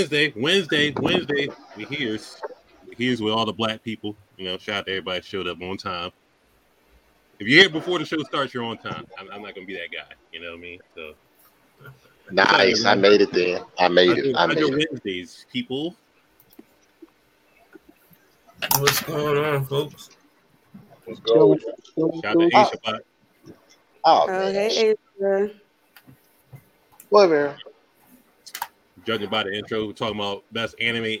Wednesday, Wednesday, Wednesday. We here's we here's with all the black people. You know, shout out to everybody showed up on time. If you're here before the show starts, you're on time. I'm, I'm not gonna be that guy. You know what I mean? So Nice. I made it there. I made it. I I made do it. Wednesdays, people. What's going on, folks? Let's go. Shout out to Asia Bot. Oh, Oh, man. hey, Asia. What, man? Judging by the intro, we're talking about best anime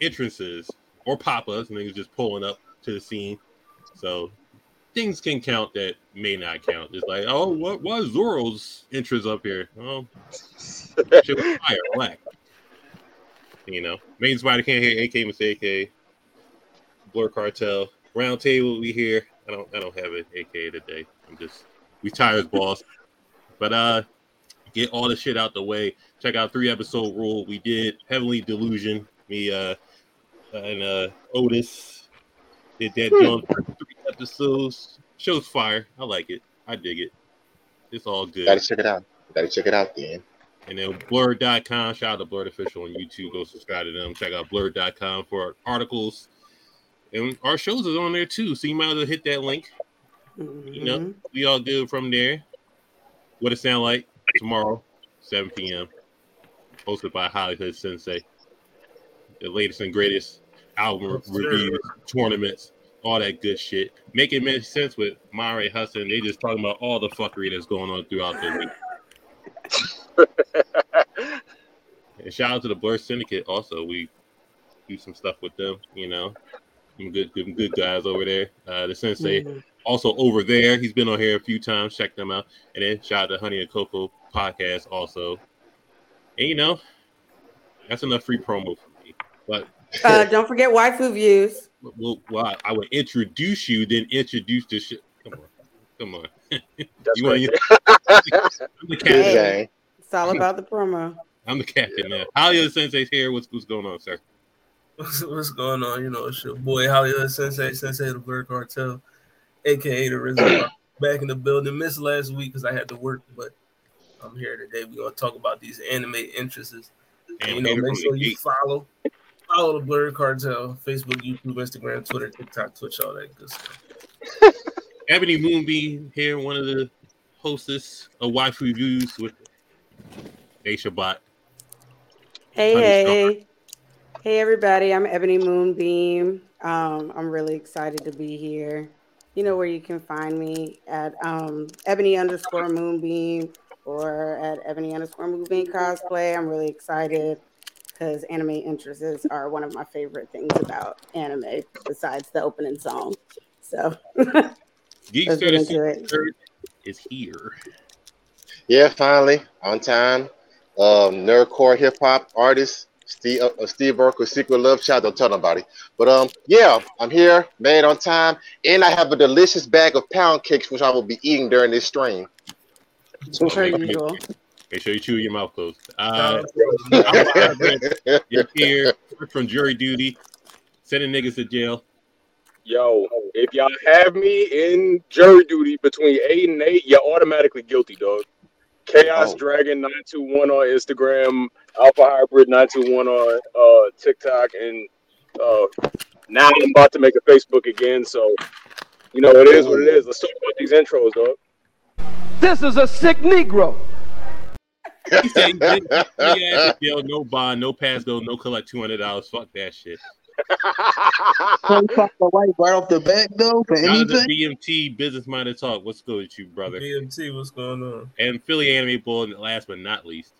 entrances or pop-ups, and niggas just pulling up to the scene. So things can count that may not count. It's like, oh, what was Zoro's entrance up here? Oh, shit was fire, black. You know, main spider can't hear AK mistake AK, Blerd Cartel, round table we here. I don't I don't have an AK today. I'm just we tired boss. But uh get all the shit out the way. Check out three episode rule. We did Heavenly Delusion. Me uh and uh Otis did that joint for three episodes. Show's fire. I like it. I dig it. It's all good. Gotta check it out. Gotta check it out then. And then blur.com, shout out to Blerd Official on YouTube. Go subscribe to them. Check out blur.com for articles. And our shows is on there too. So you might as well hit that link. You know, Mhm. we all good from there. What it sound like tomorrow, 7 p.m. Hosted by Hollywood Sensei. The latest and greatest album Yes, reviews, tournaments, all that good shit. Make it make sense with Mare Hudson. They just talking about all the fuckery that's going on throughout the week. And shout out to the Blerd Syndicate. Also, we do some stuff with them. You know, some good, good, good guys over there. Uh, the Sensei Mhm. Also over there. He's been on here a few times. Check them out. And then shout out to Honey and Cocoa podcast also. And you know, that's enough free promo for me. But Uh, don't forget waifu views. well, well I, I would introduce you, then introduce the shit. Come on, come on. You want right. I'm the captain. Hey. It's all about the promo. I'm the captain now. Hollywood Sensei's here. What's what's going on, sir? What's, what's going on? You know, it's your boy Hollywood Sensei, Sensei the Blerd Cartel, aka the Rizzo. back in the building. Missed last week because I had to work, but I'm here today. We're gonna talk about these anime interests. And, you know, make sure you follow follow the Blerd Cartel, Facebook, YouTube, Instagram, Twitter, TikTok, Twitch, all that good stuff. Ebony Moonbeam here, one of the hostess of Wife Reviews with Aisha Bot. Hey, Honey hey. Hey, everybody. I'm Ebony Moonbeam. Um, I'm really excited to be here. You know where you can find me at um, Ebony underscore Moonbeam or at Ebony underscore Moonbeam cosplay. I'm really excited because anime interests are one of my favorite things about anime besides the opening song. So Geek let's get into it. Third is here. Yeah, finally on time. Um, nerdcore hip hop artist Steve uh, Steve Urkel, Secret Love Child. Don't tell nobody. But um, yeah, I'm here, made on time, and I have a delicious bag of pound cakes, which I will be eating during this stream. Per usual. Make sure you chew your mouth closed. Uh, Uh, I'm You're here from jury duty, sending niggas to jail. Yo, if y'all have me in jury duty between eight and eight, you're automatically guilty, dog. Chaos Oh. Dragon 921 on Instagram, Alpha Hybrid 921 on uh, TikTok, and uh, now I'm about to make a Facebook again. So, you know, it is what it is. Let's talk about these intros, dog. This is a sick Negro. He said he did- he asked in jail, no bond, no pass go, no collect two hundred dollars. Fuck that shit. Can talk right, right off the bat though for Out of the anything? BMT business minded talk. What's good with you, brother? BMT, what's going on? And Philly Anime Bull, and last but not least.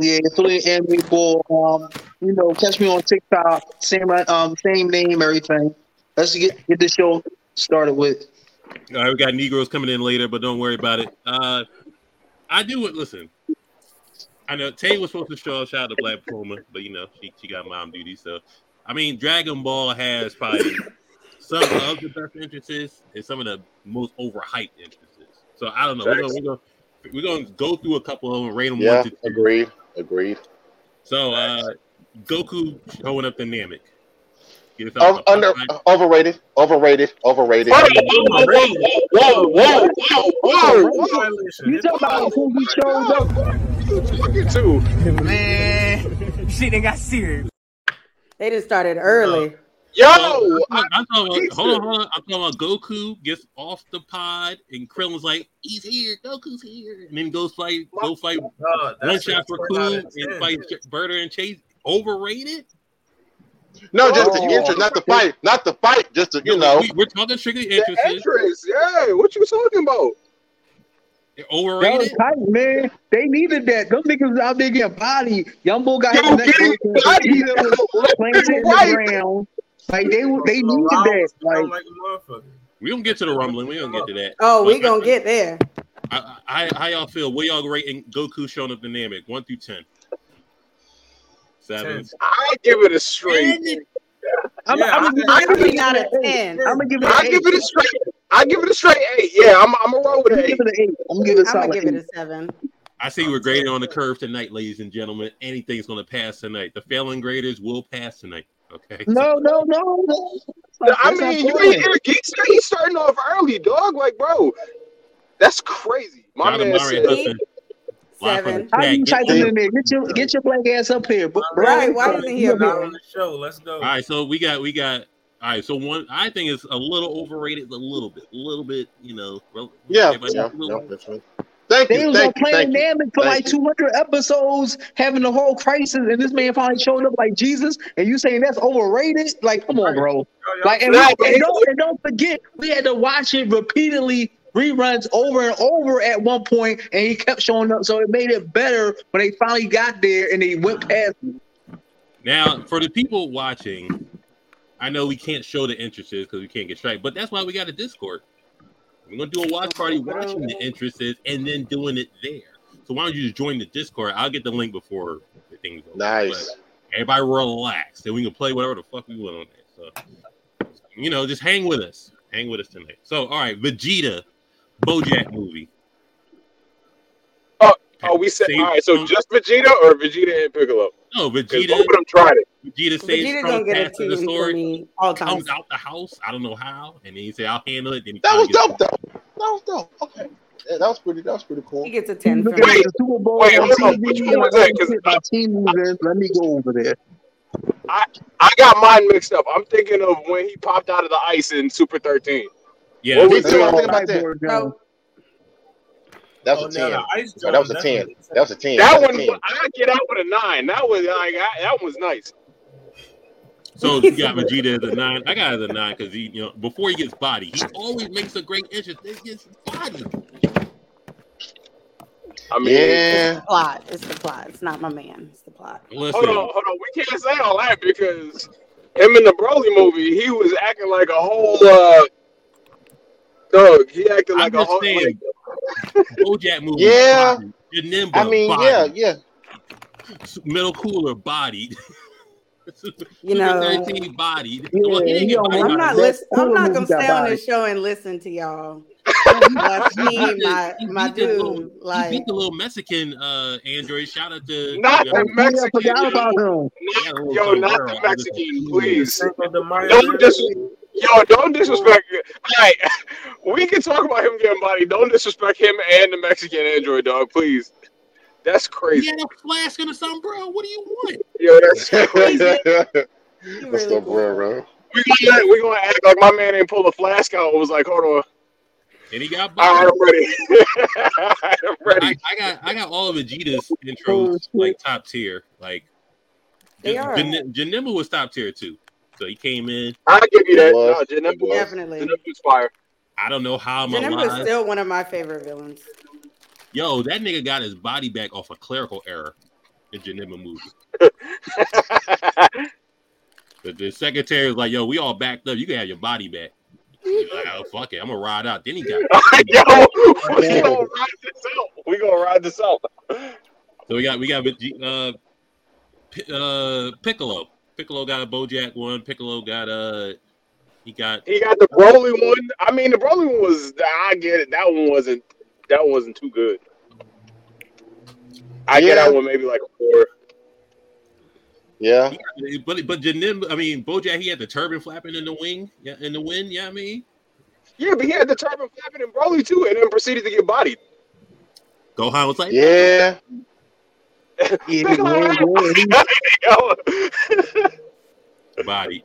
Yeah, Philly Anime Bull. Um, you know, catch me on TikTok. Same um, same name, everything. Let's get get the show started with. All right, we got Negroes coming in later, but don't worry about it. Uh, I do it. Listen, I know Tay was supposed to show a shout out to Black Puma, but you know she, she got mom duty. So I mean, Dragon Ball has probably some of the best entrances and some of the most overhyped entrances. So I don't know. We're gonna, we're gonna we're gonna go through a couple of them, rate them Yeah, one to agreed. Agreed. So uh Goku showing up the Namek. Get us O- off the under, hotline. overrated. Overrated. Overrated. Whoa, whoa, whoa, whoa. You talking about who he showed up? You talking to? Man, shit, they got serious. They just started early. Yo, I'm, I, I'm talking about, hold on, hold on. I'm talking about Goku gets off the pod and Krillin's like, he's here, Goku's here, and then goes fight, go fight Oh, one shot for 10 Cool and 10. fight Burter and Jeice. Overrated? No, just the Oh. entrance, not the fight, not the fight. Just to, you know. we, we're talking strictly the entrances. entrance. Yeah, what you talking about? That was Overrated? tight, man. They needed that. Them niggas was out there getting body. Young boy got Yo, his neck getting broken. body. He was planted in the ground. Like they they needed Around, that. Like like. We don't get to the rumbling. We don't get to that. Oh, we But gonna get there. I, I, how y'all feel? What y'all rating Goku showing up the Namek? One through ten. Seven. I give it a straight. I'm, Yeah, I'm, I- gonna I give Definitely it not a ten. I'm gonna give it I give it a straight. I give it a straight eight. Yeah, I'm. I'm a roll with an gonna eight. give it an eight. I'm gonna give it a I'm gonna give it a seven. I see we're grading on the curve tonight, ladies and gentlemen. Anything's going to pass tonight. The failing graders will pass tonight. Okay. No, no, no. no. I mean, you ain't hear Geek say he's starting off early, dog. Like, bro, that's crazy. My Shout man said, Hudson. Seven. the How chat. you Get typing in. in there? Get your get your black ass up here. Bro, Right, why isn't he Not here? on the show. Let's go. All right, so we got we got all right. So one I think it's a little overrated, a little bit, a little bit, you know. rel- Yeah, yeah, yeah, that's right. Thank They you, was on thank you, playing thank. Namek for Thank like 200 episodes, having the whole crisis, and this man finally showed up like Jesus, and you saying that's overrated? Like, come on, bro. Like, and, Nah, we, but and, don't, and don't forget, we had to watch it repeatedly, reruns over and over at one point, and he kept showing up. So it made it better when they finally got there and they went past. him. Now, for the people watching, I know we can't show the entrances because we can't get straight, but that's why we got a Discord. We're gonna do a watch party watching the entrances and then doing it there. So why don't you just join the Discord? I'll get the link before the thing's over. Nice. But everybody relax, and we can play whatever the fuck we want on there. So you know, just hang with us. Hang with us tonight. So all right, Vegeta, BoJack movie. "Oh, oh we said Save- all right." So just Vegeta or Vegeta and Piccolo? No, Because Vegeta. both of them tried it. Vegeta saves Vegeta from gonna get a passing the for sword. me all times. comes out the house. I don't know how, and then he say, "I'll handle it." Then he That was finally dope, though. That was dope. Okay, yeah, that was pretty. That was pretty cool. He gets a ten for Look at me. Wait, the Super Bowl wait, on hold on. TV, Which one was that? don't 'Cause get my team moving. Let me go over there. I I got mine mixed up. I'm thinking of when he popped out of the ice in Super 13. Yeah, What Me was too. I'm that? thinking about that. Whiteboard, So, Joe. That Oh, was a now ten. the ice that was a ten. That was a ten. That That one, ten. I get out with a nine. That was like I, that one was nice. So you got Vegeta as a nine. I got it as a nine because he, you know, before he gets body, he always makes a great entrance. Then he gets body. I mean, Yeah. plot. It's the plot. It's not my man. It's the plot. Listen, hold on, hold on. We can't say all that because him in the Broly movie, he was acting like a whole uh dog. He acted I'm like a just whole. saying, Like, BoJack movie. Yeah. body. Janemba, I mean, body. yeah, yeah. Middle cooler bodied. You know, 13 bodied. Yeah, well, he didn't he get on bodied my- I'm not the- I'm not gonna stay on body. this show and listen to y'all. He That's me, the- my he my beat the little- dude. He Like beat the little Mexican uh Android. Shout out to Not you the know, Mexican, forgot yo. about him. not, yo, not the Mexican, please. Cinco de Don't dis- yo, don't disrespect. All right, we can talk about him getting body. Don't disrespect him and the Mexican android dog, please. That's He crazy. had a flask and a sombrero. What do you want? Yo, that's crazy. he What's really up, bro, bro? we gonna we gonna act like my man ain't pull a flask out. and was like, hold on, And he got all right. I'm ready. I'm ready. I, I got I got all of Vegeta's intros like top tier. Like They Jan- are. Jan- Janemba was top tier too. So he came in. I'll give you that. Was, No, Janemba was. definitely. Janemba was fire. I don't know how I'm Janemba is still one of my favorite villains. Yo, that nigga got his body back off a clerical error in Janemba movie. The, the secretary was like, "Yo, we all backed up. You can have your body back." Like, "Oh fuck it, I'm gonna ride out." Then he got Yo, we gonna ride this out. We gonna ride this out. So we got we got uh, uh Piccolo. Piccolo got a Bojack one. Piccolo got a. he got He got the Broly one. I mean, the Broly one was. I get it. That one wasn't. That one wasn't too good. I get that one maybe like a four. Yeah. but but Janim, I mean Bojack he had the turban flapping in the wing, yeah, in the wind, yeah, I mean Yeah, but he had the turban flapping and Broly too, and then proceeded to get bodied. Gohan was like, Yeah. Yeah, yeah, yeah. Yo. Body.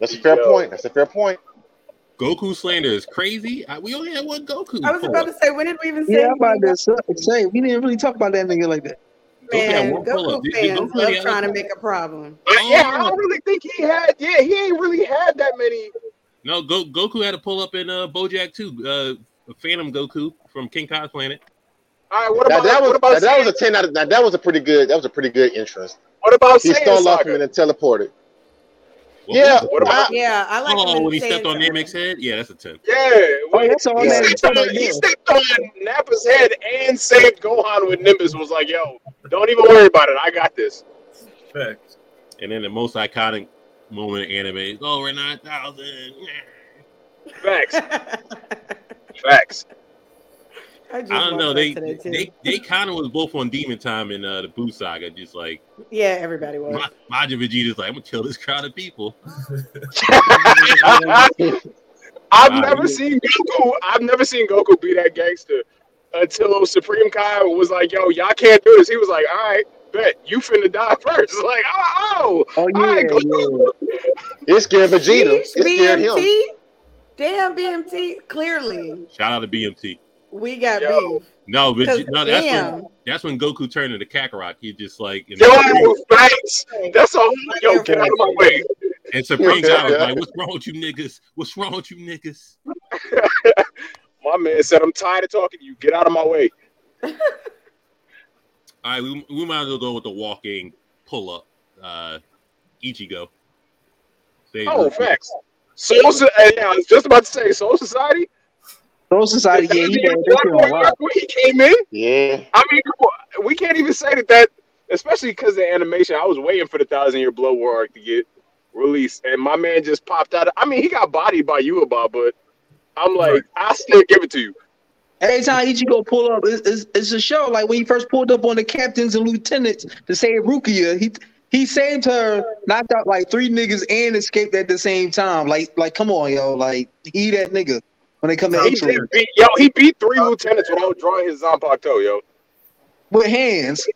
That's a fair Yo. point. That's a fair point. Goku slander is crazy. I, we only had one Goku. I was pull about to say, when did we even say Yeah, about anything to say, say, we didn't really talk about that nigga like that. Goku Man, one pull-up. Goku Did- did fans Goku love trying to make a problem. yeah, I don't really think he had. Yeah, he ain't really had that many. No, Go, Goku had to pull up in uh, Bojack too. Uh, a Phantom Goku from King Kai's planet. All right, what Now, about that was what about now, that was a ten out of now, that was a pretty good that was a pretty good entrance. what about He Saiyan stole off Saga? and then teleported. What Yeah. What about- Yeah, I like oh, when he stepped on Saiyan Namex head, yeah, that's a ten. Yeah, Oh, when that's all he, that stepped on, he stepped on Nappa's head and saved Gohan with Nimbus. Was like, yo, don't even worry about it. I got this. Facts. And then the most iconic moment in anime is oh, over nine thousand. Facts, facts. I, just I don't know. that They they they kind of was both on Demon Time in uh, the Boo Saga, just like yeah, everybody was. Ma- Majin Vegeta's like, I'm gonna kill this crowd of people. I've Wow, never seen Goku. I've never seen Goku be that gangster until Supreme Kai was like, "Yo, y'all can't do this." He was like, "All right, bet you finna die first. Like, oh, Oh, all yeah, right, Goku. It scared Vegeta. It Sheesh, scared him. BMT? Damn, BMT. Clearly, Shout out to BMT. We got Yo. beef. No, but 'Cause no, that's when that's when Goku turned into Kakarot. He just like in Yo, the- facts. That's all. Yo, get out of my way. and Supreme Kai was like, "What's wrong with you niggas? What's wrong with you niggas?" My man said, "I'm tired of talking to you. Get out of my way." All right, we, we might as well go with the walking pull up. Uh, Ichigo. Say- Oh, facts. Soul, So- uh, yeah, I was just about to say Soul Society. Soul Society, yeah, he did. That's When a lot. he came in, Yeah. I mean, we can't even say that that, especially because of the animation. I was waiting for the Thousand Year Blood War arc to get released, and my man just popped out. I mean, he got bodied by Yhwach, but I'm like, I still give it to you. Every time Ichigo pull up, it's, it's, it's a show. Like when he first pulled up on the captains and lieutenants to save Rukia, he he saved her, knocked out like three niggas, and escaped at the same time. Like like come on, yo, like he that nigga when they come to He, X he beat, yo, he beat three lieutenants without drawing his Zanpakuto, yo. with hands.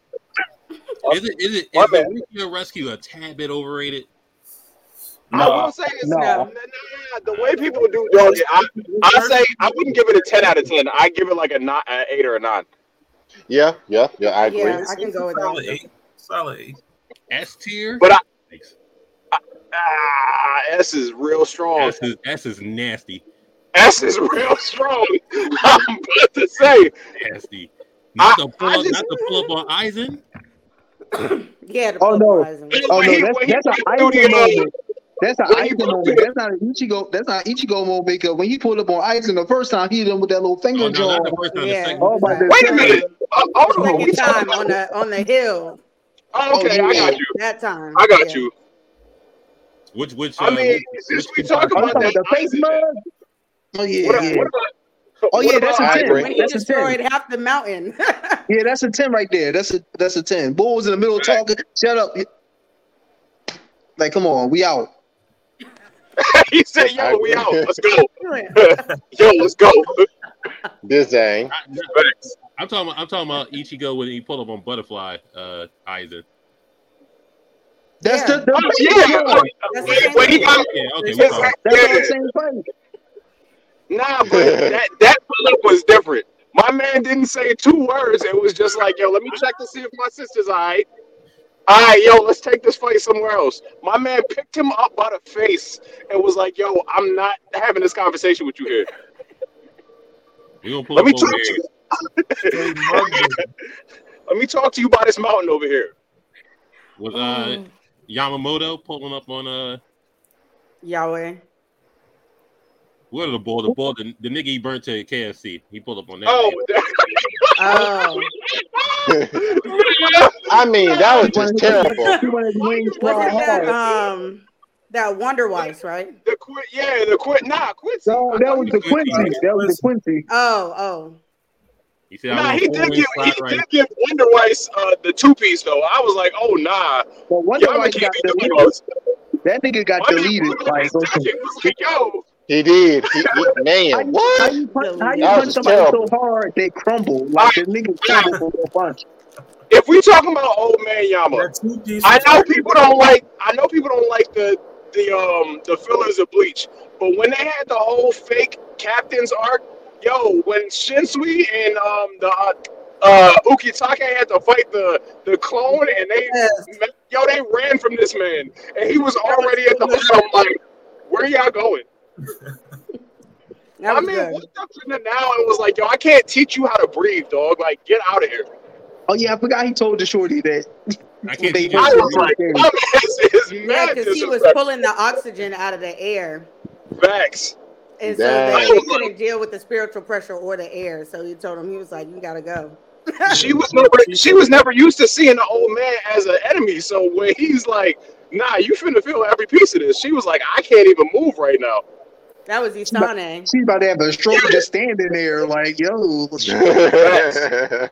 Is it is it My is the bad. Rukia Rescue a tad bit overrated? I will say this. No. Nah, nah, the way people do dog it, I, I say I wouldn't give it a ten out of ten. I give it like a, nine, an eight or a nine. Yeah. Yeah. Yeah. I agree. Yeah, I can go with Solid that. eight. Solid eight. S tier. But I- Thanks. Ah, S is real strong. S is S is nasty, S is real strong. I'm about to say. nasty. Not I- to pull up, just- not to pull up on Aizen. Yeah, Oh, no. Polarizing. Oh no, that's, when that's an went through Aizen uh, moment. That's an when he Aizen went moment. That's not an Ichigo. That's not Ichigo moment because when he pulled up on Aizen the first time, he hit him with that little finger Oh no, jaw. not the first time. Yeah. Oh, my Wait a minute. Oh, hold on. Second time on the on the hill. Oh, okay, I got you. That time. I got Yeah. you. Which which? I uh, mean, which- since which we talk Kai's- Oh, about that, the face mug? Oh yeah, What, yeah. what about? Oh, yeah, that's a 10. When he That's a 10. destroyed half the mountain. Yeah, that's a 10 right there. That's a that's a 10. Bull was in the middle talking. Shut up. Like, come on, we out. he said, "Yo, we out. Let's go. Yo, let's go." This thing. Facts. I'm talking. About, I'm talking about Ichigo when he pulled up on Butterfly. Uh, Aizen. That's Yeah. the, the Oh, yeah. Oh, That's the wait, same wait, he thing. got Yeah. Okay. we Yes, talking- that's the same fight. Nah, but that that pull-up was different. My man didn't say two words. It was just like, "Yo, let me check to see if my sister's all right." All right, yo, let's take this fight somewhere else. My man picked him up by the face and was like, "Yo, I'm not having this conversation with you here. We gonna pull Let me talk there. to you. Let me talk to you by this mountain over here." Was uh Yamamoto pulling up on uh Yhwach. What are the ball? The ball, the, the nigga he burnt to KFC. He pulled up on that. Oh. Oh, I mean, that was just terrible. He wanted Was fried it that um that Wonder Weiss, right? The Qu- yeah, the Quint. Nah, Quincy. No, that was the Quincy. That was the Quincy. Oh, oh. He said, Nah, he did give he fried rice. did give Wonder Weiss uh, the two piece though. I was like, oh nah, But Wonder Weiss got be deleted. That nigga got My deleted. Like, Weiss was like, yo, He did. He, he- how man, you, how what? you punch, how you punch somebody terrible. so hard they crumble? Like the nigga crumble from a punch. if we talking about old man Yama, That two piece I know people don't like. I know people don't like the the um the fillers of Bleach, but when they had the whole fake captain's arc, yo, when Shunsui and um the uh, uh Ukitake had to fight the the clone, and they yo they ran from this man, and he was already at the bottom. Like, where y'all going? That I was mean, good. walked up to the now and was like, yo, I can't teach you how to breathe, dog. Like, get out of here. Oh yeah, I forgot he told the shorty that. I can't they I was like, my man is Yeah, because he was pulling the oxygen out of the air. Facts. And so Damn. they, they couldn't deal with the spiritual pressure or the air. So he told him, he was like, you gotta go. she was never she was never used to seeing the old man as an enemy. So when he's like, "Nah, you finna feel every piece of this," she was like, "I can't even move right now." That was Isane. She's about to have a stroke just standing there, like, yo.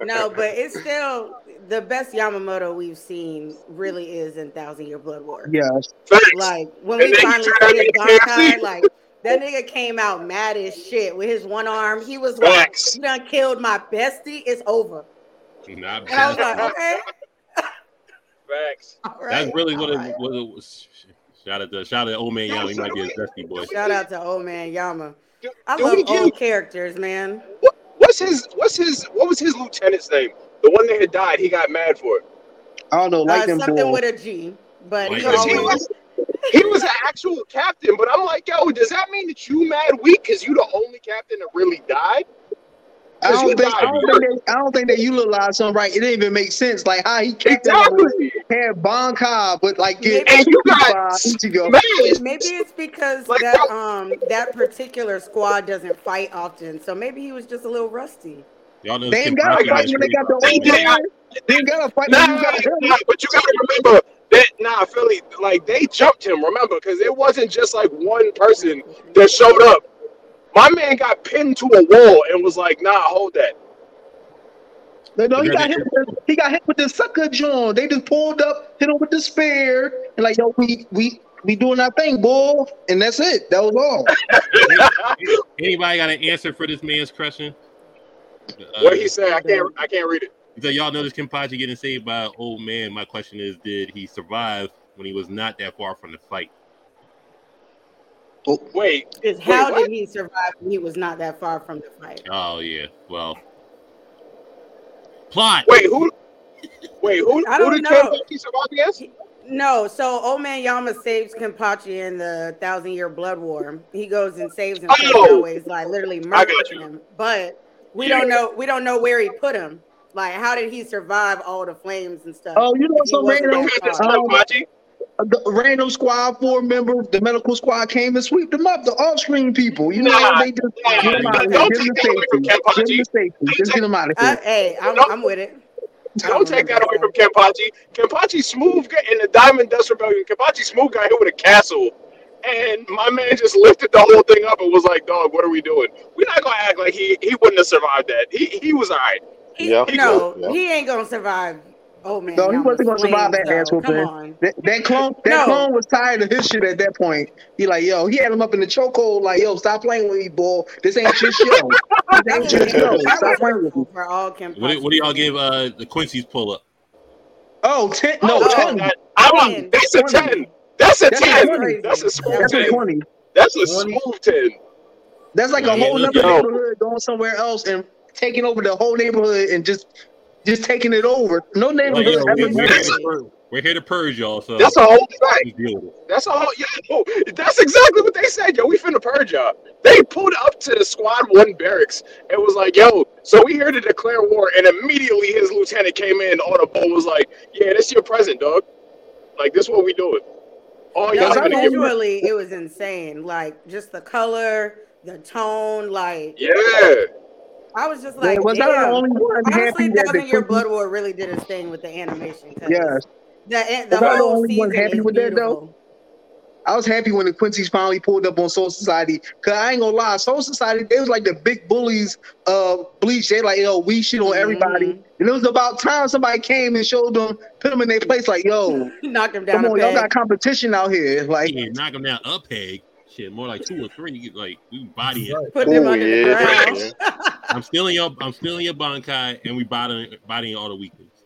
No, but it's still the best Yamamoto we've seen really is in Thousand Year Blood War. Yeah. Like when we finally see his into Bankai, KFC. like that nigga came out mad as shit with his one arm. He was like, Facts. You done killed my bestie, it's over. Not And I was like, Okay, Facts. all right. That's really what all it, right. what it was. Shout out to shout out to old man Yama. He might be a dusty boy. Shout out to old man Yama. I do love we old characters, man. what, what's his what's his what was his lieutenant's name? The one that had died. He got mad for it I don't know, Uh, like them something boys. with a G, but he Like he them always was he was an actual captain. But I'm like, yo, does that mean that you mad weak because you the only captain that really died? I 'Cause you don't think I don't think they, I don't think they utilize something right. It didn't even make sense. Like how he kicked him Exactly. had Bankai, but like get And you got by Ichigo. Maybe it's because Like, that um that particular squad doesn't fight often, so maybe he was just a little rusty. Y'all know They ain't got to fight has when they got the They old did. man. They ain't got to fight Nah, you got nah, but you gotta remember that nah, Philly, like they jumped him, remember, because it wasn't just like one person that showed up. My man got pinned to a wall and was like, nah, hold that. No, no, he got hit. With the, he got hit with the sucker John. They just pulled up, hit him with the spear, and like, yo, we we we doing our thing, boy, and that's it. That was all. Anybody got an answer for this man's question? Uh, what he said, I can't I can't read it. So y'all notice Kenpachi getting saved by an old man. My question is, did he survive when he was not that far from the fight? Wait, Is Wait, how what? did he survive when he was not that far from the fight? Oh yeah, well, plot. wait, who wait, who I don't did know. Kentucky survive against? No, so old man Yama saves Kenpachi in the Thousand Year Blood War. He goes and saves him. so Oh! always like literally murders him. But we Yeah. don't know. We don't know where he put him. Like, how did he survive all the flames and stuff? Oh, you know If he some wasn't random, that This far? um, Kenpachi? The random squad four member, the medical squad came and swept them up. The off-screen people, you know, Nah, they just nah, get them out of here. don't them take that away from safety. Get them Kenpachi. safety. Just get them out of Uh, here. hey, I'm, I'm with it. I Don't take that away from Kenpachi. Kenpachi Smooth got in the Diamond Dust Rebellion. Kenpachi Smooth got hit with a castle. And my man just lifted the whole thing up and was like, dog, what are we doing? We're not gonna act like he he wouldn't have survived that. He he was alright. He, Yeah, no, yeah. he ain't gonna survive. Oh man, No, he wasn't gonna survive that ass though. Come whooping. That, that clone, that No. clone was tired of his shit at that point. He like, yo, he had him up in the chokehold, like, yo, stop playing with me, boy. This ain't your show. This ain't your show. Stop playing with me. hurtful all Kenpachi. What do, what do y'all give uh, the Quincy's pull up? Oh, 10, no, Oh, 10. I'm, Ten. that's a 20. 10. That's a That's 10. crazy. That's a smooth That's a 10. 20. That's a 20. smooth 10. That's like Yeah, a whole yeah, nother yo. neighborhood going somewhere else and taking over the whole neighborhood and just just taking it over. No Like, neighborhood yo, ever we, we're, here to purge, we're here to purge y'all, so That's a whole fact. just deal with it. That's all. Yo, that's exactly what they said. Yo, we finna purge y'all. They pulled up to the squad one barracks and was like, "Yo, so we here to declare war." And immediately his lieutenant came in on a boat. Was like, "Yeah, this your present, dog. Like this what we doing." Oh, No, y'all Yes, I finna know. give visually, it was insane. Like just the color, the tone, like Yeah, I was just like, Yeah, was I the only one Honestly, happy that the Thousand Blood War really did its thing with the animation. 'cause Yes, The, the Was I the whole only one season happy is with that, though? beautiful. I was happy when the Quincy's finally pulled up on Soul Society. Cause I ain't gonna lie, Soul Society they was like the big bullies of Bleach. They like yo, we shit on everybody, Mhm. and it was about time somebody came and showed them, put them in their place. Like yo, knock them down come a on, y'all got competition out here. Like Yeah, knock them down a peg. Shit, more like two or three. Like we body it. Put him Ooh, under the ground. I'm stealing your I'm stealing your Bankai and we bodying bodying all the weekends.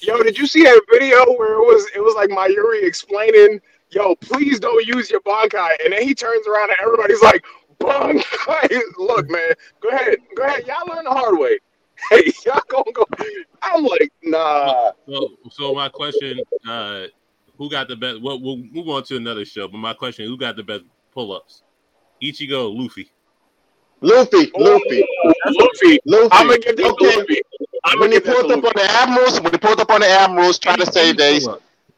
Yo, did you see that video where it was it was like Mayuri explaining, yo, please don't use your Bankai, and then he turns around and everybody's like, Bankai. Look, man, go ahead, go ahead, y'all learn the hard way. Hey, y'all gonna go. I'm like, nah. So so my question, uh who got the best well we'll move on to another show, but my question, who got the best pull ups? Ichigo, Luffy. Luffy, Luffy, Luffy. Luffy. I'm gonna give this to Okay. Luffy. I'm When he give pulled up Luffy. on the admirals, when he pulled up on the admirals, trying to save days,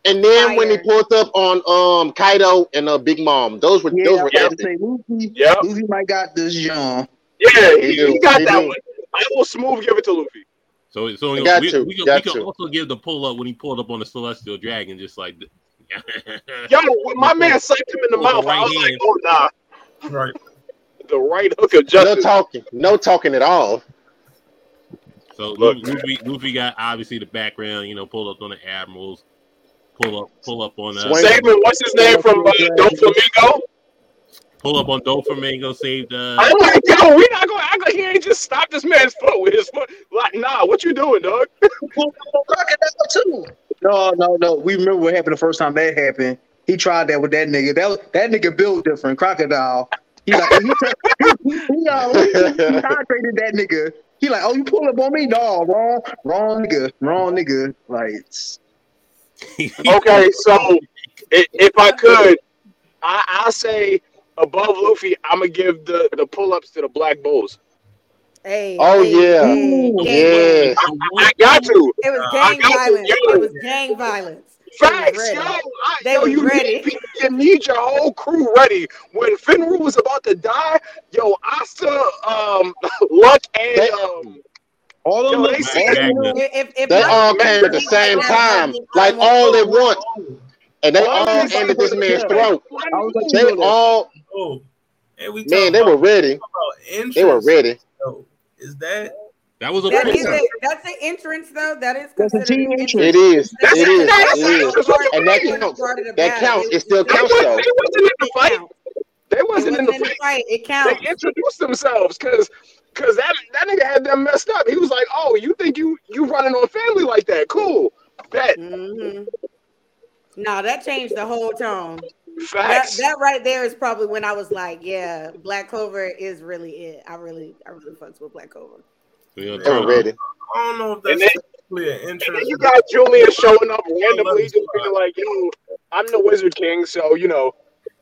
and then when he Fire. pulled up on um Kaido and uh, Big Mom, those were yeah, those I were was about epic. to say Luffy. Yep. Luffy might got this John. Yeah, He he, he got he that do. one. I will smooth give it to Luffy. So so You got we, to, we, you can, got we can also give the pull up when he pulled up on the celestial dragon, just like Yo, when my man sucked him in the With the mouth, I right was like, oh nah, Right. The right hook of No talking, no talking at all. So Look, Luffy, Luffy got obviously the background, you know, pull up on the admirals, pull up, pull up on uh, Swing. Saban, what's his name from uh, Doflamingo? pull up on Doflamingo, saved uh, I'm like, yo, we not gonna act like he ain't just stopped this man's foot with his foot. Like, nah, what you doing, dog? Crocodile too. No, no, no. We remember what happened the first time that happened. He tried that with that nigga. That was, that nigga built different. Crocodile. He like he, he, he, he, uh, he, he hydrated that nigga. He like, oh, you pull up on me? No, wrong, wrong nigga, wrong nigga. Like, Okay, so if I could, I I say above Luffy, I'm gonna give the the pull ups to the Black Bulls. Hey, Oh, hey, yeah. hey, Ooh, Yes. gang I got to. It was gang violence. It was gang violence. They Facts, yo, I, They yo, was you ready. need you need your whole crew ready. When Finral was about to die, yo, Asta, um, Luck, and They- um, all of Yo, them. they look see- all them- If, if, if They all came at the same time, like all at once, and they all ended this man's throat. I was like, They you know that. all, Oh, and we man, they were ready. They were ready. Is that that was a That pull is up. a, that's an entrance though. That is That's a considered team an entrance. It is. That's It is. that's It is. And that counts. Part of the That counts. It still counts though. they wasn't in the fight. They It wasn't in wasn't the in the fight. fight. It counts. They introduced themselves because because that that nigga had them messed up. He was like, "Oh, you think you you running on family like that? Cool, bet hmm No, that changed the whole tone. That, facts." that right there is probably when I was like, yeah, Black Clover is really it. I really, I really fucks with Black Clover. You They were ready. I don't know if that's then- technically an And then you got Julius showing up randomly, just being like, "Yo, I'm the Wizard King, so you know,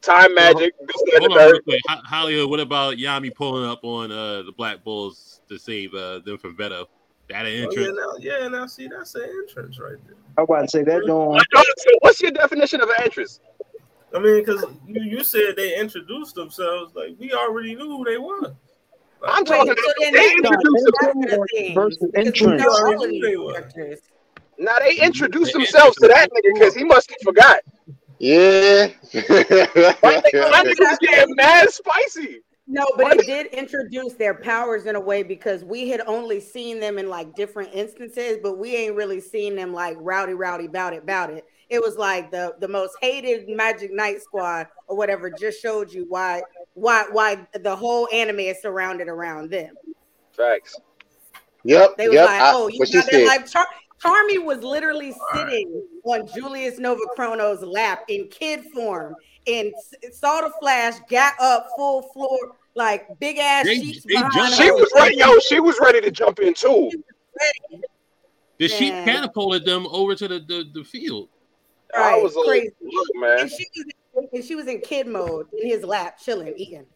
time magic." This, that, Hold on, real quick. Ho- Hollywood, what about Yami pulling up on uh, the Black Bulls to save uh, them from Vetto? That an Oh, yeah, entrance? now, yeah, now see, that's an entrance right there. I was about to say that don't. What's your definition of an entrance? I mean, because you, you said they introduced themselves, like we already knew who they were. I'm Wait, talking. so then they introduced No, them. that's the thing. versus entrance. know all of these They were. characters. Now they introduced themselves to that nigga because he must have forgot. Yeah. My nigga, was getting mad spicy. No, but it did introduce their powers in a way because we had only seen them in like different instances, but we ain't really seen them like rowdy, rowdy, bout it, bout it. It was like the the most hated Magic Knight squad or whatever just showed you why why why the whole anime is surrounded around them. Facts. yep. They was Yep. like, I- oh, you what she got that said. like Char- Charmy was literally sitting on Julius Nova Chrono's lap in kid form and saw the flash, got up full floor, like big ass They- sheets they behind jumped. She was ready, yo. She was ready to jump in too. The sheet Yeah. catapulted them over to the, the, the field. I Right, was like, crazy. look, man. And she was and she was in kid mode in his lap, chilling, eating.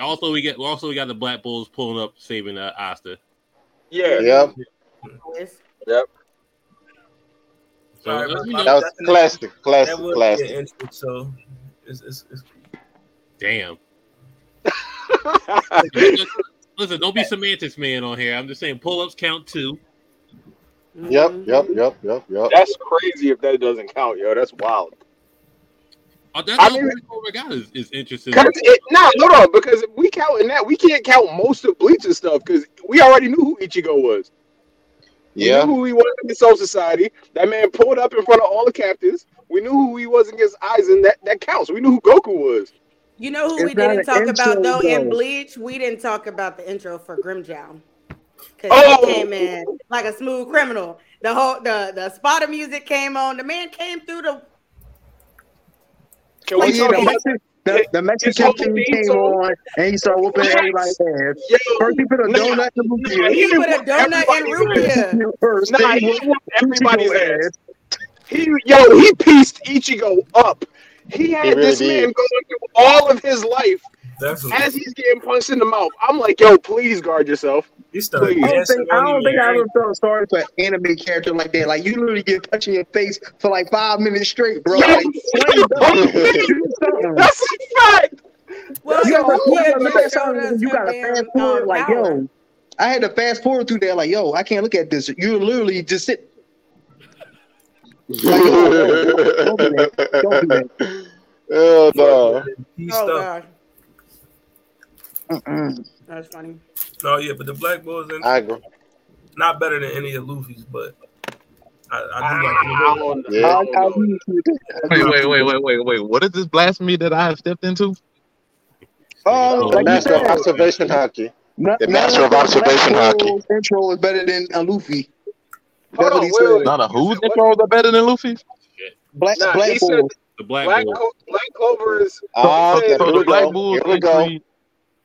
Also, we get also we got the Black Bulls pulling up, saving uh, Asta. Yeah. Yep. Yes. So Sorry, uh, you know, That was definition- classic. That Classic. would Classic. entrance, so it's, it's, it's damn. Listen, don't be semantics man on here. I'm just saying pull ups count too. Yep, yep, yep, yep, yep. That's crazy if that doesn't count, yo. That's wild. Oh, that's I all mean- we got is, is interesting. Cause it, nah, hold on, because if we counting that, we can't count most of Bleach's stuff because we already knew who Ichigo was. We Yeah. knew who he was in the Soul Society. That man pulled up in front of all the captains. We knew who he was against Aizen. That that counts. We knew who Goku was. You know who It's we didn't an talk about intro, though in. Bleach? We didn't talk about the intro for Grimmjow. Cause Oh! he came in like a smooth criminal. The whole the the spot of music came on. The man came through the Can we talk the, about Mexican, the, the Mexican whole king came song? on and he started whooping Yes. everybody's ass. Yo, First, he put a Nah, donut in the nah, movie. he He put a donut in everybody's ass. Rupia. First, Nah, he whooped whooped everybody's Ichigo ass. He yo, he pieced Ichigo up. He had He really this did. man going through all of his life That's as he's getting punched in the mouth. I'm like, yo, please guard yourself. he started Please. I don't think I on don't think I ever felt sorry for an anime character like that. Like you literally get punched in your face for like five minutes straight, bro. Yo, Like, slam dunk. Do. That's a fact. well, You yo, gotta- you Rupia fast forward- you gotta fast forward like power. yo. I had to fast forward through there, like yo, I can't look at this. You literally just sit. Like, yo, don't do that. Don't do that. Oh no. Oh god, Mm-mm. that's funny. No, yeah, but the Black Bulls and I agree. not better than any of Luffy's, but I, I I do like the don't know. Yeah. I'll, I don't I'll know. leave you with that. Wait, wait, wait, wait, wait, wait. What is this blasphemy that I have stepped into? Oh, The like you Master of observation Haki. no- the none master of observation Black Haki. Bulls Intro is better than a Luffy. Hold That's what on, he wait, said. wait, None of You whose said what? intros are better than Luffy's? Black Nah, Black said The Black, Black, Bull. Co- Black Clover is. Ah, So- okay, So the Black go. Bulls Here we go.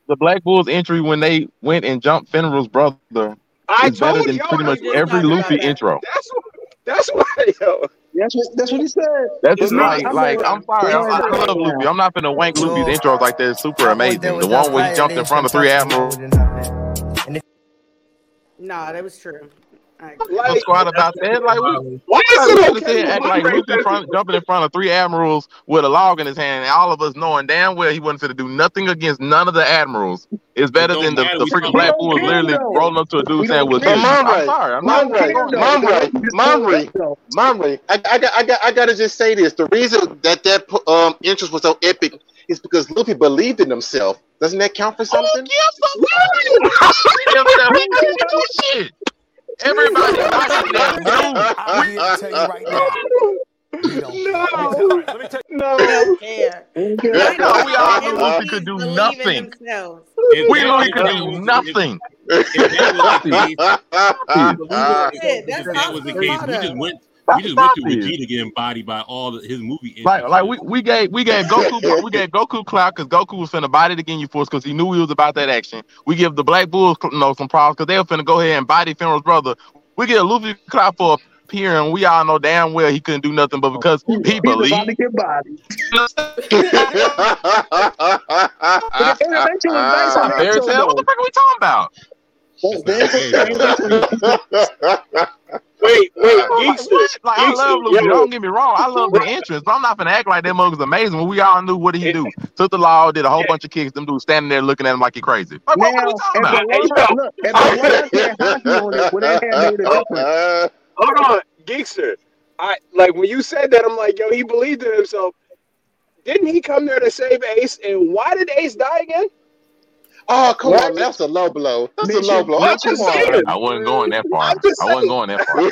Entry, the Black Bulls entry when they went and jumped Finral's brother I is better than pretty much every Luffy that. intro. That's what. That's why, yo. That's what that's what he said. That's It's just not- like, like I'm sorry, I, I love Luffy. I'm not gonna wank Luffy's intros like that. It's super amazing. The one where he jumped in front of three admirals. Nah, that was true. I. Like, squad about that. Like, we, why Why is it okay? sit and for act like race Luffy to- front, jumping in front of three admirals with a log in his hand, and all of us knowing damn well he wasn't going to do nothing against none of the admirals is better don't than the, the freaking Black care, Bulls though. literally rolling up to a dude We saying, don't "Well, care. dude, But I'm sorry, I'm not Monray, going Monray, Monray, Monray, Monray, I, I got, I got, I got to just say this: the reason that that um interest was so epic is because Luffy believed in himself. Doesn't that count for something? shit. Everybody, I'm here to tell you right now. We don't. No. Let me tell No. Don't care. We all knew Luffy could do nothing. themselves. We that knew he could do case- nothing. If, if that was the case, Shit, if that's that was the Oscar case, we just went. Stop We just went through it. Vegeta get embodied by all the, his movie. Like, like we, we gave we gave Goku we gave Goku clout because Goku was finna body the Ginyu Force because he knew he was about that action. We give the Black Bulls you know some problems because they were finna go ahead and body Finral's brother. We get Luffy clout for appearing. We all know damn well he couldn't do nothing, but because he He's about to believed. get body. But the intervention was nice on that Fairy tale? What the fuck are we talking about? The- the Wait, wait, Like, Geekster. what? Like, I love Luffy. yo. Don't get me wrong. I love the entrance, but I'm not gonna act like that mug was amazing when we all knew what did he do. Took the law, did a whole bunch of kicks. Them dudes standing there looking at him like he crazy. Like, what, what are we talking about? the look, if the line had Haki on it, would that have made a difference? Hold on, Geekster. I like when you said that. I'm like, yo, he believed in himself. Didn't he come there to save Ace? And why did Ace die again? Oh, come What? on, that's a low blow. That's a low blow. Oh, I'm come on. I wasn't going that far. I wasn't going that far.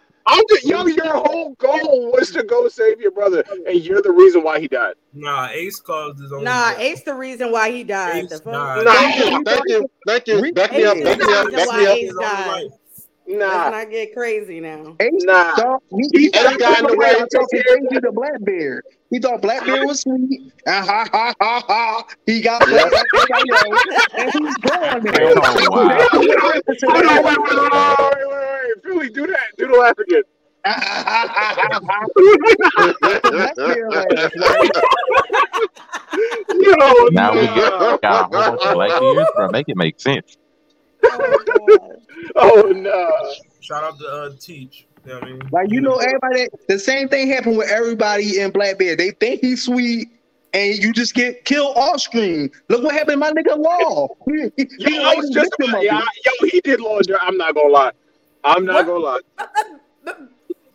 I'm just, yo, your whole goal was to go save your brother, and you're the reason why he died. Nah, Ace caused his own. Nah, death. Ace the reason why he died. Ace The fuck? Nah, Thank you, thank you, thank you. Back me up, back me up, back me up. Ace died. Let's Nah, not get crazy now. Ace Nah. thought he, he Ain't thought got in the way he to thought take he crazy to Blackbeard. He thought Blackbeard was sweet. And ha ha ha ha. He got Black and he's going there. Oh, wow. That's the difference in Hold on, wait, wait, wait, wait, wait, wait, wait, Philly, do that. Do the laugh again. Blackbeard laugh, like, Yo, Now we get got a whole bunch of black ears, bro. Make it make sense. Oh, no. Shout out to uh, Teach. You know what I mean? Like you know, everybody. The same thing happened with everybody in Black Bear. They think he's sweet, and you just get killed off screen. Look what happened, to my nigga Law. He, he, he Yo, I was just about, yeah, it. yo, he did laundry. I'm not gonna lie. I'm not gonna lie.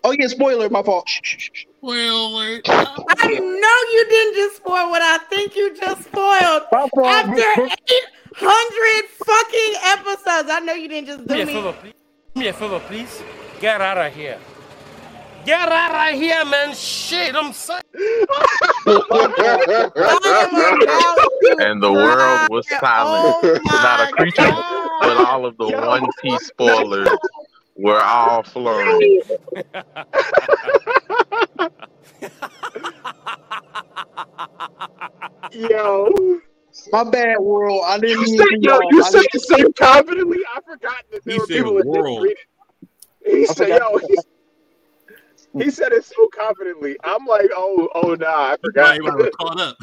Oh yeah, spoiler, my fault. Spoiler. I know you didn't just spoil what I think you just spoiled. My fault. After 800 fucking episodes. I know you didn't just Do me do a me. favor, please. Do me a favor, please. Get out of here. Get out of here, man. Shit, I'm saying. I am about to And the world was silent. Oh Not a creature, God. but all of the One Piece spoilers were all flowing. Yo, My bad, world. I didn't you mean said, yo, y'all. I said just- it so confidently. I forgot that there He were said people that world. didn't read it. He I said, forgot. yo, he, he said it so confidently. I'm like, oh, oh, nah, I forgot. Everybody was caught up.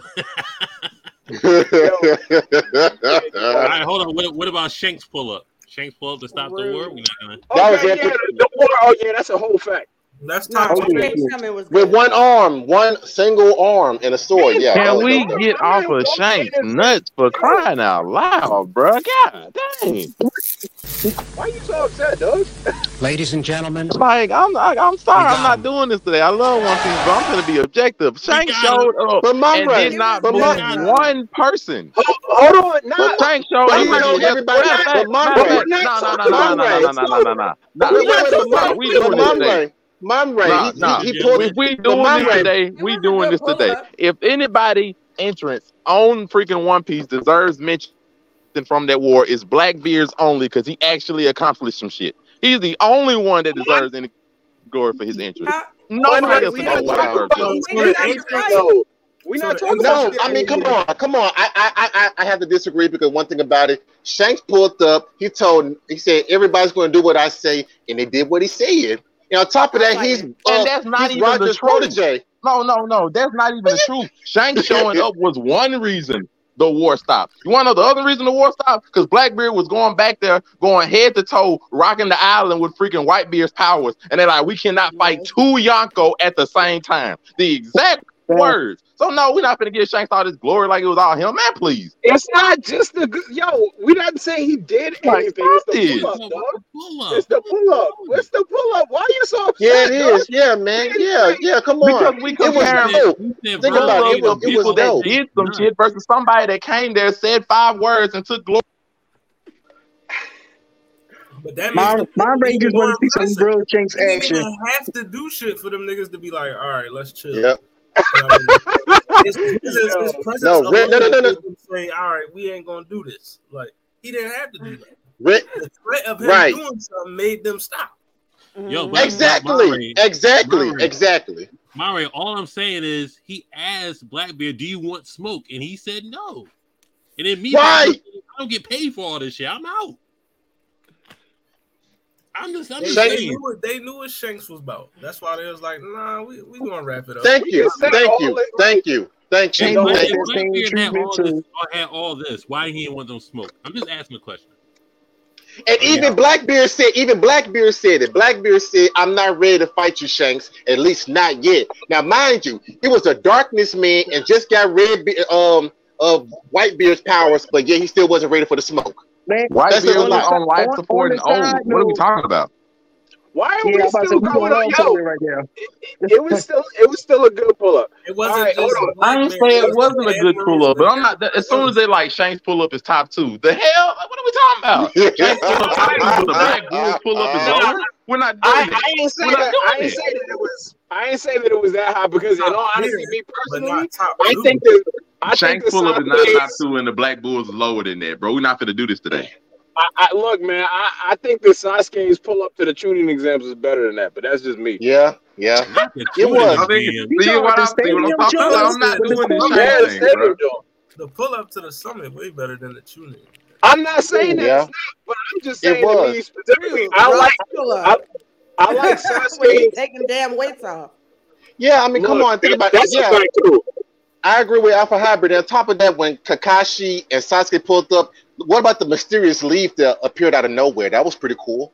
All right, hold on. What, what about Shanks pull up? Shanks pull up to stop the war? We're not gonna. That was Okay, it. yeah, the, the war. Oh, yeah, that's a whole fact. That's No, top two. yeah. Jay With one arm, one single arm and a sword. Yeah. Can was we dope. get off of Shank's nuts for crying out loud, bro? God dang. Why are you so upset, Doug? Ladies and gentlemen, Like, I'm I, I'm sorry, I'm not him. doing this today. I love One Piece, but I'm gonna be objective. Shank got showed up But my and brain, did not but my, one person. Hold, hold on, nah. Shank showed up. he told and- everybody- matter of fact- but my matter of brain- fact- No, no, no, but no, no, my no, brain- no, no, no, no, no. Wait, No, wait, wait, but my, we but doing this my today. brain, my brain, Nah, he, nah. he, he pulled If we doing my this brain- today, we doing this today. If anybody entrance on freaking One Piece deserves mention from that war, is Blackbeard's only because he actually accomplished some shit. He's the only one that deserves any glory for his entrance. Now, Nobody else we in not the talking about it. So the the entrance- though. We so not talking No, about I mean, come on, come on. I, I, I, I- I have to disagree because one thing about it, Shanks pulled up. He told, he said, everybody's going to do what I say, and they did what he said. And on top of that, he's uh, And that's not he's even the Roger's truth. protege. No, no, no. That's not even the truth. Shank showing up was one reason the war stopped. You want to know the other reason the war stopped? Because Blackbeard was going back there, going head to toe, rocking the island with freaking Whitebeard's powers. And they're like, we cannot fight two Yonko at the same time. The exact words. So, no, we're not going to give Shanks all this glory like it was all him. Man, please. It's not just the good- yo. We're not saying he did anything. It's the it. pull up, dog. It's the pull up. What's the pull up? Why are you so upset? Yeah, it dog? is. Yeah, man. Yeah, yeah. Come Because on. we It was compare dope. Think about it. It was- it was people that dope. did some Nah. shit versus somebody that came there, said five words, and took glory. But that My, makes my them brain just want to see some impressive. real Chinks You didn't action. even have to do shit for them niggas to be like, all right, let's chill. Yep. You know what I mean? His, his, his, his presence No, Rick- no, no, no, no. alone made them Say, all right, we ain't gonna do this. Like he didn't have to do that. Rick, The threat of him Right. doing something made them stop. Yo, Mhm. but- exactly, Murray- exactly, Murray. exactly. Mario, all I'm saying is he asked Blackbeard, "Do you want smoke?" and he said no. And then me, Right. I don't get paid for all this shit. I'm out. I'm just, I'm They, just Shanks- they knew what they knew what Shanks was about. That's why they was like, nah, we we gonna wrap it up. Thank you, thank you, thank you, thank you. no Black- Thank you. if Blackbeard had all this, had all this, why he didn't want them smoke? I'm just asking a question. And even Blackbeard said, even Blackbeard said it. Blackbeard said, "I'm not ready to fight you, Shanks. At least not yet." Now, mind you, he was a darkness man and just got red be- um of Whitebeard's powers, but yet he still wasn't ready for the smoke. Man, That's Whitebeard a was lot. on life On- support on and the old. side What are we talking about? Why are yeah, we I'm about to say still going going on? on Yo, right now. it was still it was still a good pull up. It wasn't All right, just hold on. I ain't Blackbeard, saying it was wasn't a good pull up, but I'm not. and- As soon as they like Shanks pull up is top two, the hell? What are we talking about? Shanks pull up top the Black Bulls uh, pull up is uh, Nah, lower. We're not I, doing it. I ain't say that. I doing ain't say that it was. I ain't say that it was that high because in all honesty, me personally, I think that I think Shanks the pull up is not top two, and the Black Bulls is lower than that, bro. We're not gonna do this today. I, I look, man. I, I think the Sasuke's pull up to the Chunin exams is better than that, but that's just me. Yeah, yeah. The It was. I think, see what I'm, the I'm stadium talking about? shows? I'm not doing this full- Yeah, thing, bro. The pull up to the summit way better than the Chunin. I'm not saying that Yeah. but I'm just saying to was. me specifically. I like pull I. I like Sasuke. taking damn weights off. Yeah, I mean, come on, think about that. Yeah, too. I agree with Alpha Hybrid. And on top of that, when Kakashi and Sasuke pulled up, what about the mysterious leaf that appeared out of nowhere? That was pretty cool.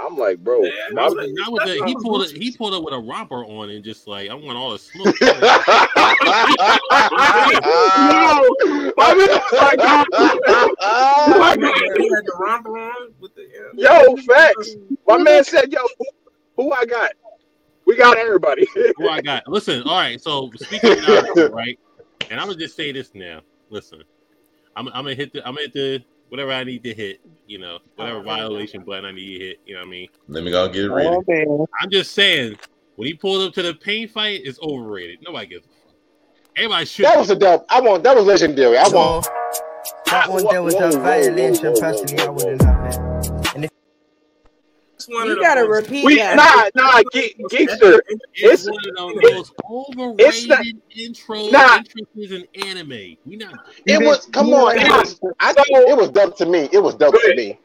I'm like, bro, Yeah, why that's like- Not with the, he pulled it. He pulled up with a romper on and just like I want all the smoke. Yo, my man, like, my man, He had the romper on with the yeah. yo, facts. My man said, yo, who, who I got? We got everybody. Who oh, I got? Listen, all right. So speaking of Naruto, right? And I'm gonna just say this now. Listen, I'm, I'm gonna hit the I'm gonna hit the whatever I need to hit. You know, whatever violation button I need to hit. You know what I mean? Let me go get it ready. Oh man. I'm just saying when he pulled up to the pain fight, it's overrated. Nobody gives a fuck. Everybody should. That was a dope. I want. That was legendary. I want. That one there was Whoa, a whoa, violation. Personally, I wouldn't have it. And if It's one You the gotta most- repeat We that. nah nah Ge- Geekster. It's, It's one of the most overrated It's not- intro Nah. entrances in anime. We not. It was. Come on. It was. I think it was dope to me. It was dope Go to me.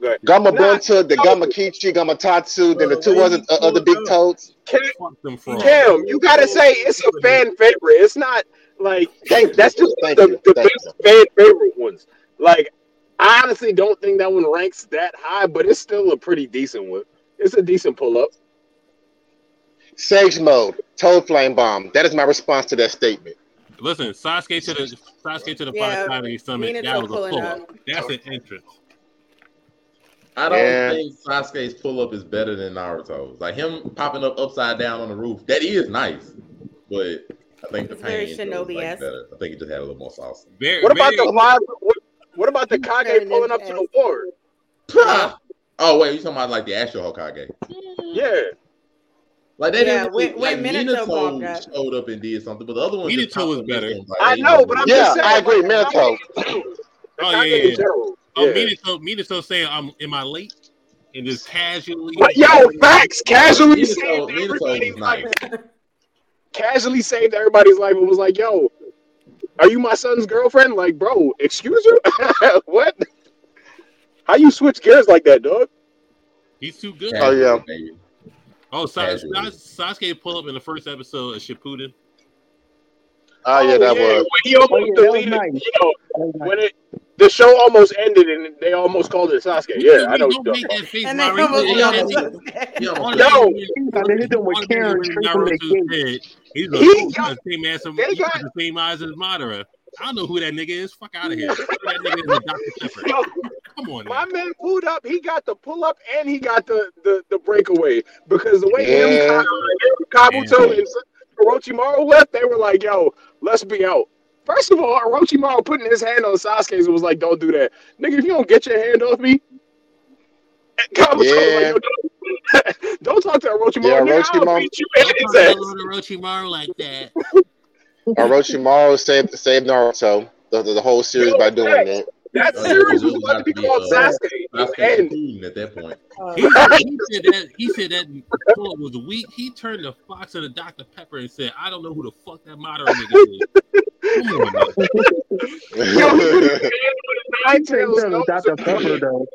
Go ahead. Go. Gamma Nah, Bunta, the no. Gamma Kichi, Gamatatsu, then the two Bro, other they uh, other big pulled toads. Cam, Fuck them frogs. Cam, you gotta say it's a fan favorite. It's not like Thank you. that's just Thank the, you. the Thank best fan favorite ones. Like I honestly don't think that one ranks that high, but it's still a pretty decent one. It's a decent pull up. Sage mode, Toad Flame Bomb. That is my response to that statement. Listen, Sasuke to the Sasuke to the Yeah, Five Academy Summit. Minato That was a pull up. up. That's an entrance. I don't Yeah. think Sasuke's pull up is better than Naruto's. Like him popping up upside down on the roof, that is nice. But I think the It's very pain intro was, like, Shinobi-esque. better. I think it just had a little more sauce. Very, What about very, the live? What, what about the Very Kage pulling up to the ninja-esque. war? Ah! Oh wait, you talking about like the actual Hokage? Yeah, Like they Yeah, didn't when- like when Minato Minato showed up and did something, but the other one Minato just popped was better. like, I know, know but I'm Yeah, just saying. I agree, like, Minato. Oh, Kage yeah, in yeah. general. Oh, yeah. Minato, Minato saying, "I'm am I late?" And just casually. Like, yo, facts. Casually saved Minato, Minato everybody's nice. life. Casually saved everybody's life and was like, "Yo, are you my son's girlfriend?" Like, bro, excuse you? what? How you switch gears like that, dog? He's too good. Oh, yeah. Baby. Oh, Sas- Sas- Sasuke pull up in the first episode of Shippuden. Ah, oh yeah, that was. When he almost Oh, yeah, deleted, nice. you know, when it the show almost ended and they almost called it Sasuke. Yeah, I know. Don't make that face, And they Mario. almost He got almost- it. He almost Yo, got- got hit them with Karen straight from the gate. He's a He he got- the same ass. He got got- the same eyes as Madara. I don't know who that nigga is. Fuck out of here. That nigga is Dr. Pepper. Yo, Come on, My now. man pulled up. He got the pull up and he got the the, the breakaway because the way Yeah. him, Kabuto, and Orochimaru left, they were like, "Yo, let's be out." First of all, Orochimaru putting his hand on Sasuke's was like, "Don't do that, nigga. If you don't get your hand off me." and Kabuto was Yeah. like, Yo, don't, don't talk to Orochimaru. Yeah, nigga, I'll beat you in Don't talk to Orochimaru like that. Orochimaru saved saved Naruto the, the, the whole series by doing that. That series was was about to be about to be, called uh, Sasuke. Sasuke And at that point. Oh, He, he said that he said that pull-up was weak. He turned to Fox and the Dr. Pepper and said, "I don't know who the fuck that Madara nigga is." Come on, man. yo, he put his hand on his nine He said tails. that was Dr. Pepper though.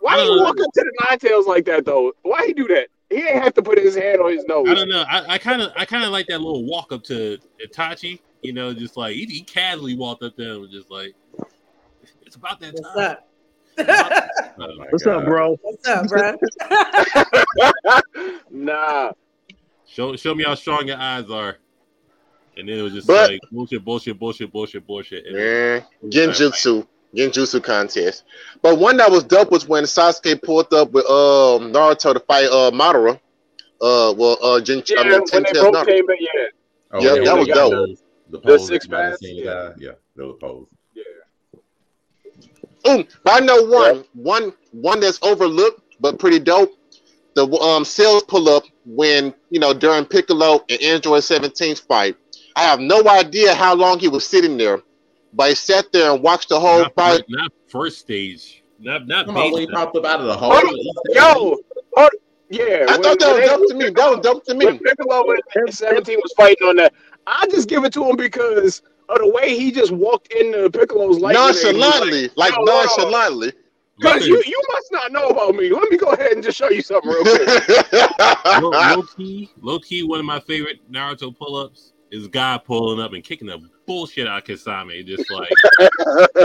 Why he you walk up to the nine tails like that though? Why he do that? He ain't have to put his hand on his nose. I don't know. I kind of, I kind of like that little walk up to Itachi. You know, just like he, he casually walked up there and was just like, "It's about that What's time." up? Oh What's God. up, bro? What's up, bro? nah. Show, show me how strong your eyes are. And then it was just But- like bullshit, bullshit, bullshit, bullshit, bullshit. And Yeah, Genjutsu, Genjutsu contest. But one that was dope was when Sasuke pulled up with um Naruto to fight uh Madara. Uh, well, uh, Gen- Yeah, I mean, when Ten they Tails both Naruto. came in, yeah. Oh, Yeah, yeah, that was dope. those- The, The pose six that might have pass, yeah. Yeah, those pose. Yeah. Ooh, but I know one, one, one that's overlooked but pretty dope. The um Cell's pull up when you know during Piccolo and Android 17's fight. I have no idea how long he was sitting there, but he sat there and watched the whole not, fight. first, not first stage, not not Come on, when he popped up out of the hole. Hold. Yo, hold, yeah. I when- thought that was they- dope to me. That was dope to When me. Piccolo and 17 was fighting on that, I just give it to him because of the way he just walked into Piccolo's life. Nonchalantly, like Yo, hold nonchalantly. Because you, you must not know about me. Let me go ahead and just show you something real quick. low, low key, low key, one of my favorite Naruto pull ups is guy pulling up and kicking the bullshit out of Kisame, just like and,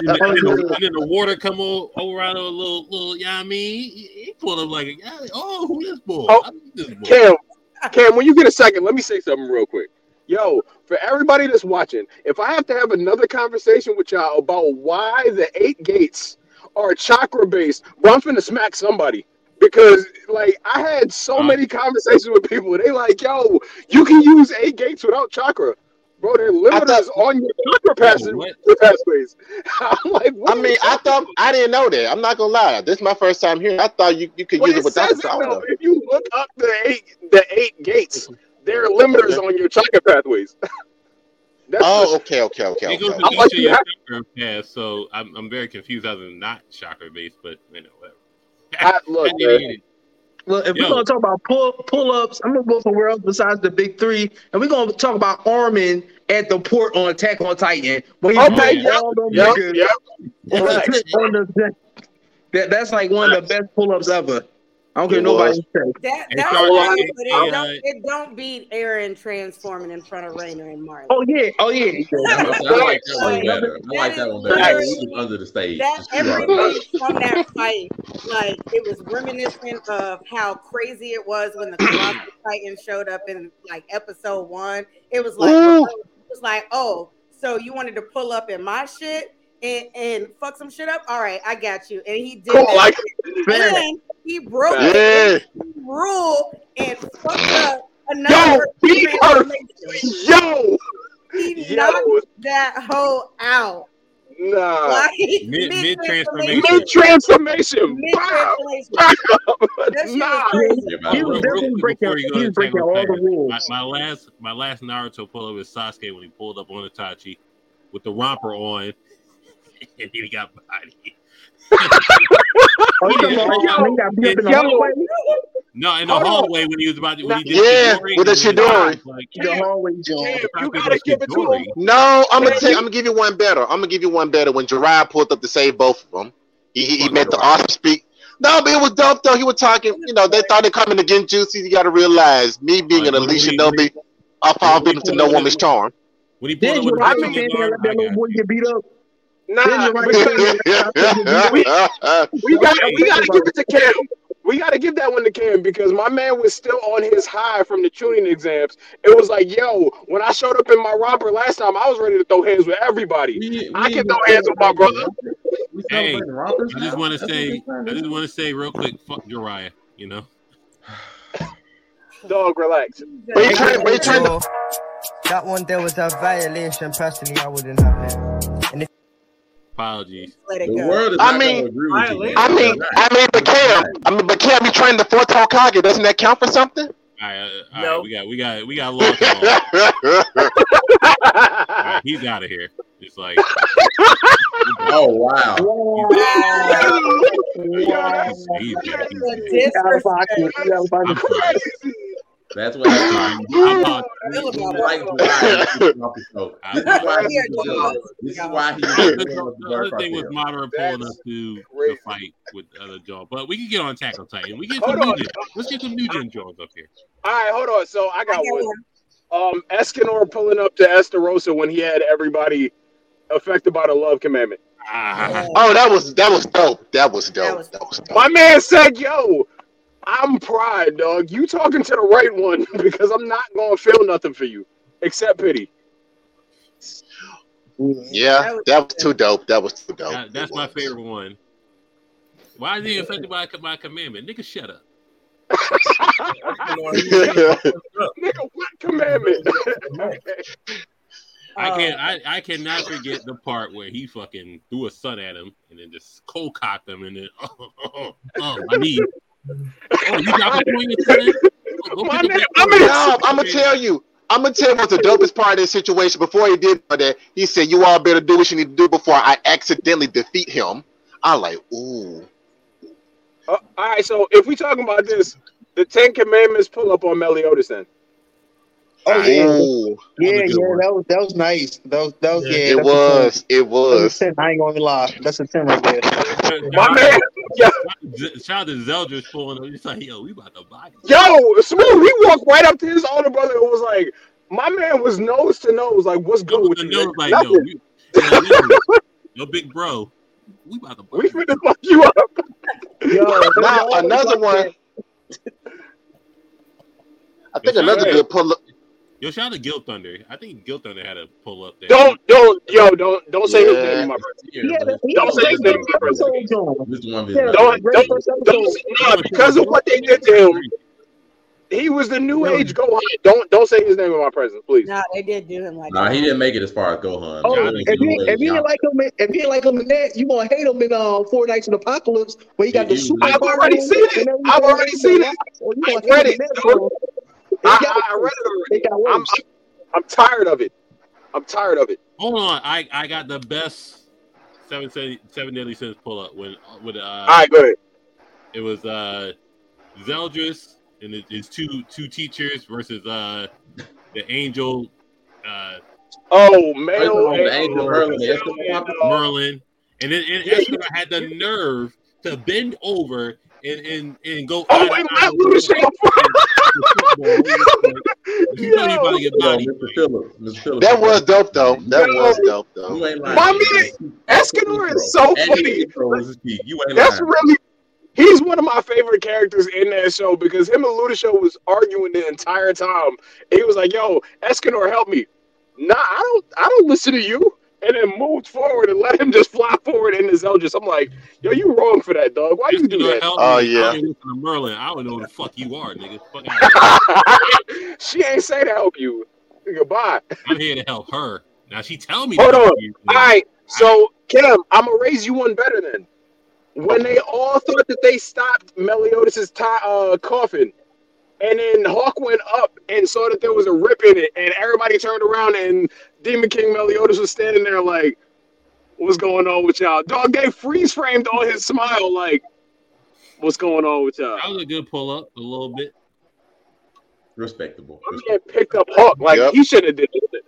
then, and then- and then the water come o- over around a little little. Yeah, I mean, he, he pulled up like, yeah, oh, who this boy? Oh, I like this boy. Cam, Cam, when you get a second, let me say something real quick. Yo, for everybody that's watching, if I have to have another conversation with y'all about why the eight gates are chakra based, bro, I'm finna smack somebody. Because like I had so many conversations with people, they like, yo, you can use eight gates without chakra. Bro, they're limiters on your chakra passage, pathways. I'm like, I mean, I thought I didn't know that. I'm not gonna lie. This is my first time here. I thought you, you could Well, use it it without it, though. chakra. If you look up the eight the eight gates, mm-hmm. They're limiters on your chakra pathways. That's Oh, okay, okay, okay, It okay. goes okay. to I'm like, each of your have- chakra paths, so I'm I'm very confused as in not chakra based, but you know whatever. I, look, I didn't man. get it. Well, if Yo. we're gonna talk about pull pull ups, I'm gonna go somewhere else besides the big three, and we're gonna talk about Armin at the port on Attack on Titan. When he Okay, put yep, all them yep, yep. on, on the that, that's like one of the best pull ups ever. I don't care It nobody was. say. That Hey, that's Charlie, fine, hey, but it uh, don't it don't beat Eren transforming in front of Reiner and Marley. Oh yeah, oh yeah. I like that one better. I like that one better. That was under the stage. that Just everything from that fight, like it was reminiscent of how crazy it was when the Colossal Titan showed up in like episode one. It was like Ooh. it was like, oh, so you wanted to pull up in my shit and, and fuck some shit up? All right, I got you. And he did Cool, that. like and he broke Yeah. the rule and fucked up another be earth, yo, He yo, knocked that hoe out. nah, Like Mid- mid mid-transformation. mid transformation, wow, Mid-transformation. That shit nah. was crazy. Yeah, He was definitely breaking, before you go he was breaking all the rules. My, my last my last Naruto pull up is Sasuke when he pulled up on Itachi with the romper on and he got body. Oh, you talking about when he got beat up in the Yo. hallway? No, in the on. hallway when he was about to when he did Yeah, Chidori, with the and then he Chidori. was Like, The hallway joint. Cam, you gotta give it to him. No, I'm gonna tell. I'm gonna give you one better. I'm gonna give you one better. When Jiraiya pulled up to save both of them, he he, he Fuck meant the Jiraiya. awesome speak. No, but it was dope though. He was talking. You know, they thought they coming to get juicy. You got to realize, me being Like, an Alicia he- Shinobi, I fall victim to no woman's charm. When he pulled Then up with you the right I mean, there Chidori, and let that little boy get beat up. Nah, right because there. we got we gotta give it to Cam. We gotta give that one to Cam because my man was still on his high from the Chunin exams. It was like, yo, when I showed up in my romper last time, I was ready to throw hands with everybody. We, I we can throw hands with my brother. Hey, I just want to say, I just want to say real quick, fuck Jiraiya. You know, Dog, relax. But he trying, but he trying to. That one there was a violation. Personally, I wouldn't have it. And if apologies. Let it The go. world is I not mean- agree with you. I mean, I mean, but Cam, I mean, but Cam, you trained the fourth Hokage. Doesn't that count for something? All right, uh, all No. right, we got, we got, we got lost. All right, he's out of here. It's like, oh wow. he's, he's, he's, The he's, Out of pocket. disrespect. Out of pocket. I'm sorry. That's what happened. I'm not- This is about why that. the. Other thing was Madara pulling us to the fight with the other John, but we can get on Attack on Titan. We get Hold some new on. gen. Let's get some new gen Jones up here. All right, hold on. So I I got got one. one. Um, Escanor pulling up to Estarossa when he had everybody affected by the love commandment. Ah, Oh, that was that was dope. That was dope. That was dope. My man said, "Yo, I'm pride, dog. You talking to the right one because I'm not gonna feel nothing for you except pity." Yeah, that was too dope. That was too dope. that- that's my favorite one. Why is he affected by my commandment? Nigga, shut up. Nigga, what commandment? I Oh. can't. Uh, I, I cannot forget the part where he fucking threw a sun at him and then just cold cocked him and then oh, oh, oh my knee. Oh, you got the point you're telling? Go My nigga, I'm in- No, I'm gonna tell you. I'm gonna tell you what's the dopest part of this situation. Before he did that, he said, "You all better do what you need to do before I accidentally defeat him." I'm like, "Ooh, Uh, all right, so if we talking about this, the Ten Commandments pull up on Meliodas then. Oh yeah, ooh." yeah, That was a yeah. That was that was nice. That was that was yeah. It that's a 10. was. It was. I ain't gonna lie. That's a ten right there. My man, yo, Z- Shout out to Zeldris pulling up. He's like, yo, we about to body. yo, smooth. He walked right up to his older brother and was like, My man was nose to nose. Like, what's good with you? nose like, yo, we, yo, listen, yo, big bro, we about to We finna fuck you up. now another one. I think another good pull up. Yo, shout out to Gilthunder. I think Gilthunder had a pull up there. Don't, don't, yo, don't, don't say his name in my presence. Yeah, Yeah, Don't say his name in my presence. this one of his Yeah, nice- Don't, don't, don't, episode. nah, because of what they did to him. He was the new age Gohan. Don't, don't say his name in my presence, please. No, they did do him like Nah, that. he didn't make it as far as Gohan. Oh, John if you if you didn't like him, in- if you didn't like him in that, you gonna hate him in uh, Four Knights in Apocalypse, where he got the You- super. I've already seen it. I've already seen it. I read it, dude. I, I, I read it already. I'm, I'm, I'm tired of it. I'm tired of it. Hold on, I I got the best seven seven, seven deadly sins pull up when with uh. All right, go ahead. It was uh Zeldris and his, his two two teachers versus uh the angel uh Oh, male The Angel Merlin, the Escanor. Merlin, and then and Escanor had the nerve to bend over and and, and go. Oh, wait, my Lucia. You know you about to get body. Mr. Phillips, Mr. Phillips. That was dope though. That Yo. was dope though. You ain't lying. My man, Escanor is so funny. his intro was his peak. You ain't That's lying. really. He's one of my favorite characters in that show because him and Luda was arguing the entire time. He was like, "Yo, Escanor, help me." Nah, I don't. I don't listen to you. And then moved forward and let him just fly forward into Zeldris. I'm like, "Yo, you wrong for that, dog. Why you do Escanor that?" help Oh, me. yeah. I ain't listen to Merlin. I don't know who the fuck you are, nigga. Fuck she ain't say to help you. Goodbye. I'm here to help her. Now she tell me. Hold on. you. All right. So, Kim, I'm gonna raise you one better then. When they all thought that they stopped Meliodas' ti uh, coffin, and then Hawk went up and saw that there was a rip in it, and everybody turned around, and Demon King Meliodas was standing there like, "What's going on with y'all?" Dog, they freeze framed on his smile, like, "What's going on with y'all?" That was a good pull up, a little bit. Respectable. My man picked up Hawk like Yep. he should have did it.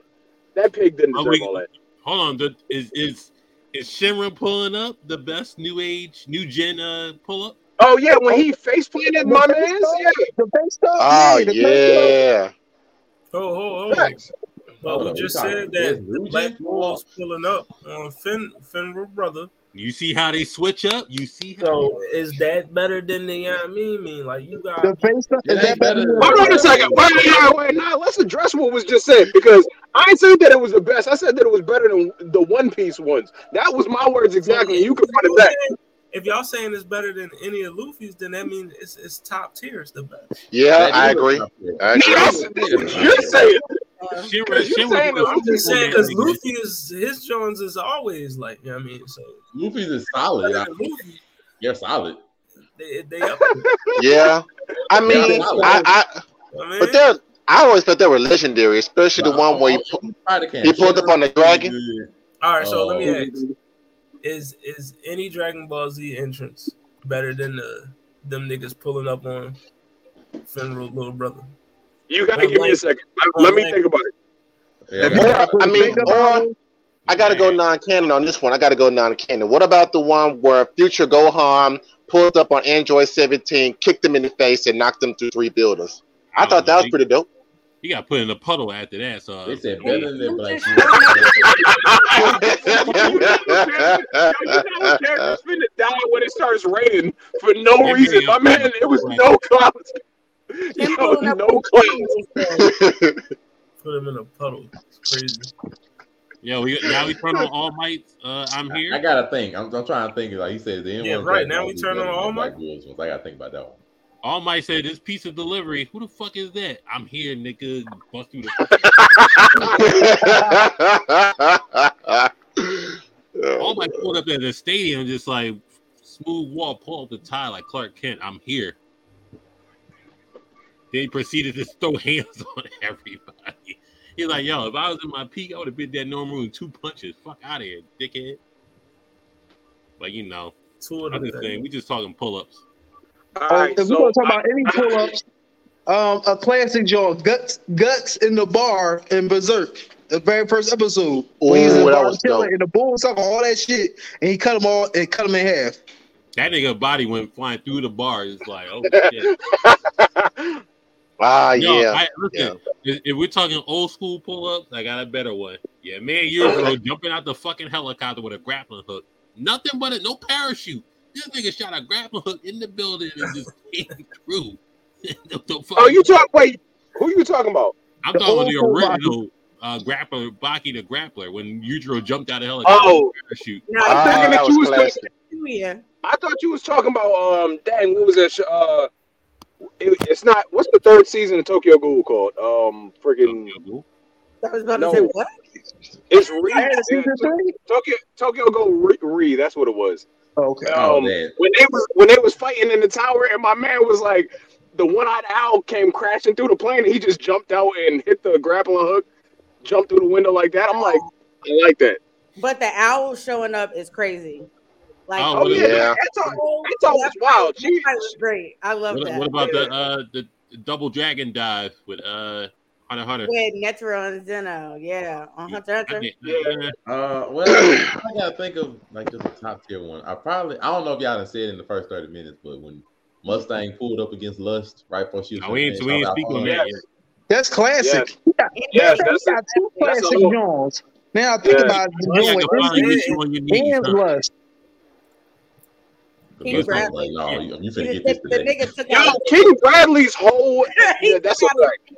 That pig didn't Are deserve we- all that. Hold on, the- is is is Shinra pulling up the best new age, new gen uh pull up? Oh yeah, when he face planted my man, yeah. The face stuff. Oh yeah, the face yeah. Oh, oh, oh. Facts. But we just we said that new the Black gen? Pulling up on Fin Finral brother. You see how they switch up? You see how So is that better than the you know I mean? mean like you got The face stuff. Is that better? better than- than- Wait, wait a second. Wait, wait, wait. Now let's address what was just said because I ain't said that it was the best. I said that it was better than the One Piece ones. That was my words exactly. You can run it back. If y'all saying it's better than any of Luffy's, then that means it's, it's top tier. It's the best. Yeah, That I agree. I No, agree. that's, that's what you're saying. Shinra, you Shinra saying was that I'm just saying because nigga. Luffy is his Jones is always like you know what I mean. So Luffy's is solid. better I- than Luffy, You're solid. they they up. Yeah. I mean, I, I I mean, but they're I always thought they were legendary, especially the one where he, pu- he pulled up on the dragon. all right. So let me Oh. ask: Is is any Dragon Ball Z entrance better than the them niggas pulling up on Finral little brother? You gotta give me a second. Let- Let me think about it. Yeah, I Or, got- I mean, or I got to go non-canon on this one. I got to go non-canon. What about the one where Future Gohan pulled up on Android 17, kicked him in the face, and knocked him through three buildings? I thought that was mm-hmm. pretty dope. You got put in a puddle after that. So They said better than the Black Characters finna die when it starts raining for no reason. My man, it was no clouds. Him Yo, no clouds. Put him in a puddle. It's crazy. yeah, we now we turn on All Might. Uh, I'm here. I gotta think. I'm, I'm trying to think. Like he said, the N1 Yeah, right, now we turn on All the Black Might? Ones. I gotta think about that one. All Might said this piece of delivery. Who the fuck is that? I'm here, nigga. Bust through the. All Might pulled up at the stadium, just like smooth wall, pull up the tie like Clark Kent. I'm here. Then he proceeded to throw hands on everybody. He's like, yo, if I was in my peak, I would have bit that normal in two punches. Fuck out of here, dickhead. But you know, Two of I'm them. we just talking pull ups. All Oh, right, if we're gonna talk about any pull-ups, um, a classic joint, guts, guts in the bar in Berserk, the very first episode. when he's in the bar was chilling and the bull sucker, all that shit, and he cut them all and cut them in half. That nigga body went flying through the bar. It's like, oh shit. Ah, No, yeah. I, listen, if, if we're talking old school pull ups, I got a better one. Yeah, man, years ago, jumping out the fucking helicopter with a grappling hook. Nothing but it, no parachute. This nigga shot a grappling hook in the building and just came through. The- the Oh, you talk? Wait, who you talking about? I'm the talking about the original uh, grappler, Baki the grappler, when Yujiro jumped out of helicopter Oh. with parachute. No, I'm Ah, thinking that that you was was classic. yeah. I thought you was talking about um. Dang, what was that? sh- Uh, it, it's not. What's the third season of Tokyo Ghoul called? Um, freaking. I was about No. to say what? It's Re. I had a season yeah, three. Tokyo Tokyo Ghoul Re, Re. That's what it was. Okay. Oh, Um, that. when they was when they was fighting in the tower, and my man was like, the one-eyed owl came crashing through the plane, and he just jumped out and hit the grappling hook, jumped through the window like that. I'm like, I like that. But the owl showing up is crazy. Like, Oh, Oh yeah, about- Yeah. that's all. That's all was wild. That was great. I love What, that. what about the uh the double dragon dive with uh Hunter x Hunter? With Netero and Zeno, yeah, on Hunter x I Hunter. mean, uh, well, I gotta think of like just a top tier one. I probably I don't know if y'all done said it in the first thirty minutes, but when Mustang pulled up against Lust right before she was, no, we ain't, we ain't speaking on that yet. That's classic. Yes. Yeah, Yes, he got two that's classic whole- Jones. Now I think Yeah. about I the can joint finally and, get you on your knees. and huh? Lust. The King Lust was Bradley. like, no, you, you finna get this today. yo, out. King Bradley's whole. Yeah, that's took a out fact.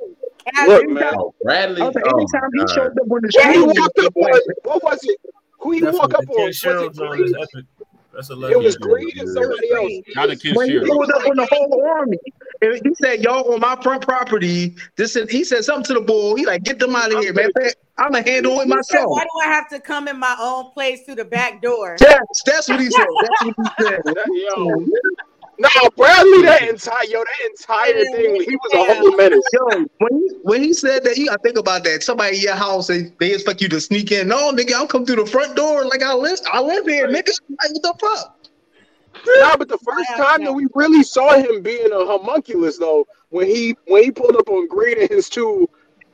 His Look, man. Bradley. I was like, Oh, anytime he showed up on the When he walked up on, what was it? Who he walk up on? Was it Jones is Greed? epic. That's a It was Greed and somebody else. Shout out to when he Shiro. pulled up on the whole army, and he said, "Y'all on my front property." This and he said something to the bull. He like, "Get them out of here, man. I'm gonna handle it He said, myself." Why do I have to come in my own place through the back door? Yes, that's what he said. That's what he said. That- Yo, no, Bradley, that entire yo, that entire thing, he was a whole menace. Yo, when he when he said that, you gotta think about that. Somebody in your house, they, they expect you to sneak in. No, nigga, I'll come through the front door like I live. I live here, nigga. Like, what the fuck? Nah, but the first time that we really saw him being a homunculus, though, when he when he pulled up on Greed and his two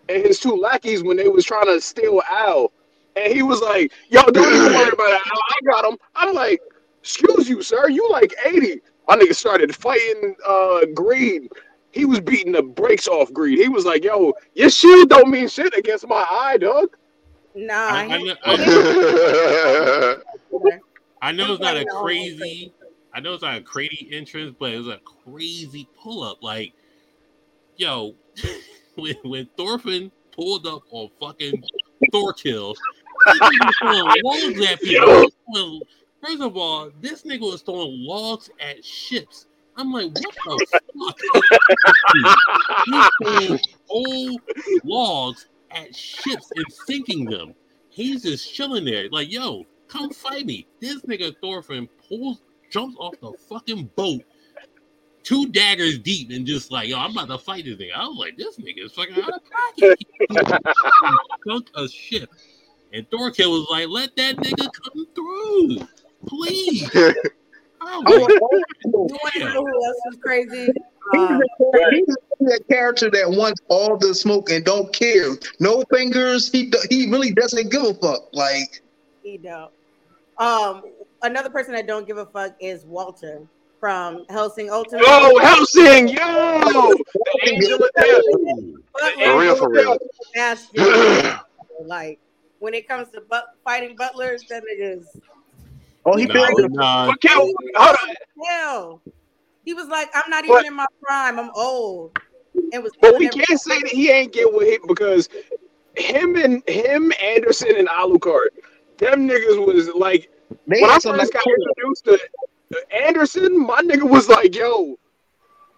and his two lackeys when they was trying to steal Al, and he was like, "Yo, don't even worry about it. Al, I got him." I'm like, "Excuse you, sir. You like 80?" My nigga started fighting uh Greed. He was beating the brakes off Greed. He was like, "Yo, your shield don't mean shit against my eye, dog." Nah, I, I, know, I, I know it's not a crazy. I know it's not a crazy entrance, but it was a crazy pull up. Like, yo, when when Thorfinn pulled up on fucking Thorkell, he was throwing logs at people. He was throwing- First of all, this nigga was throwing logs at ships. I'm like, what the fuck? He's throwing old logs at ships and sinking them. He's just chilling there, like, yo, come fight me. This nigga Thorfinn pulls, jumps off the fucking boat, two daggers deep, and just like, yo, I'm about to fight this nigga. I was like, this nigga is fucking out of pocket. He sunk a ship. And Thorkell was like, let that nigga come through. Please. I was like, You want to know who else was crazy? He's Um, a, he's a character that wants all the smoke and don't care. No fingers. He he really doesn't give a fuck. Like he don't. Um, another person that don't give a fuck is Walter from Hellsing Ultimate. Yo, Hellsing, yo, the angel of death. For real, for real. Bastion, like when it comes to but- fighting butlers, that niggas oh, he nah, feels nah. Okay, hold on. hell. He was like, I'm not even But- in my prime. I'm old. And was But we killing can't say that he ain't get with him because him and him, Anderson and Alucard, them niggas was like They when I had some first like got introduced to Anderson, my nigga was like, yo,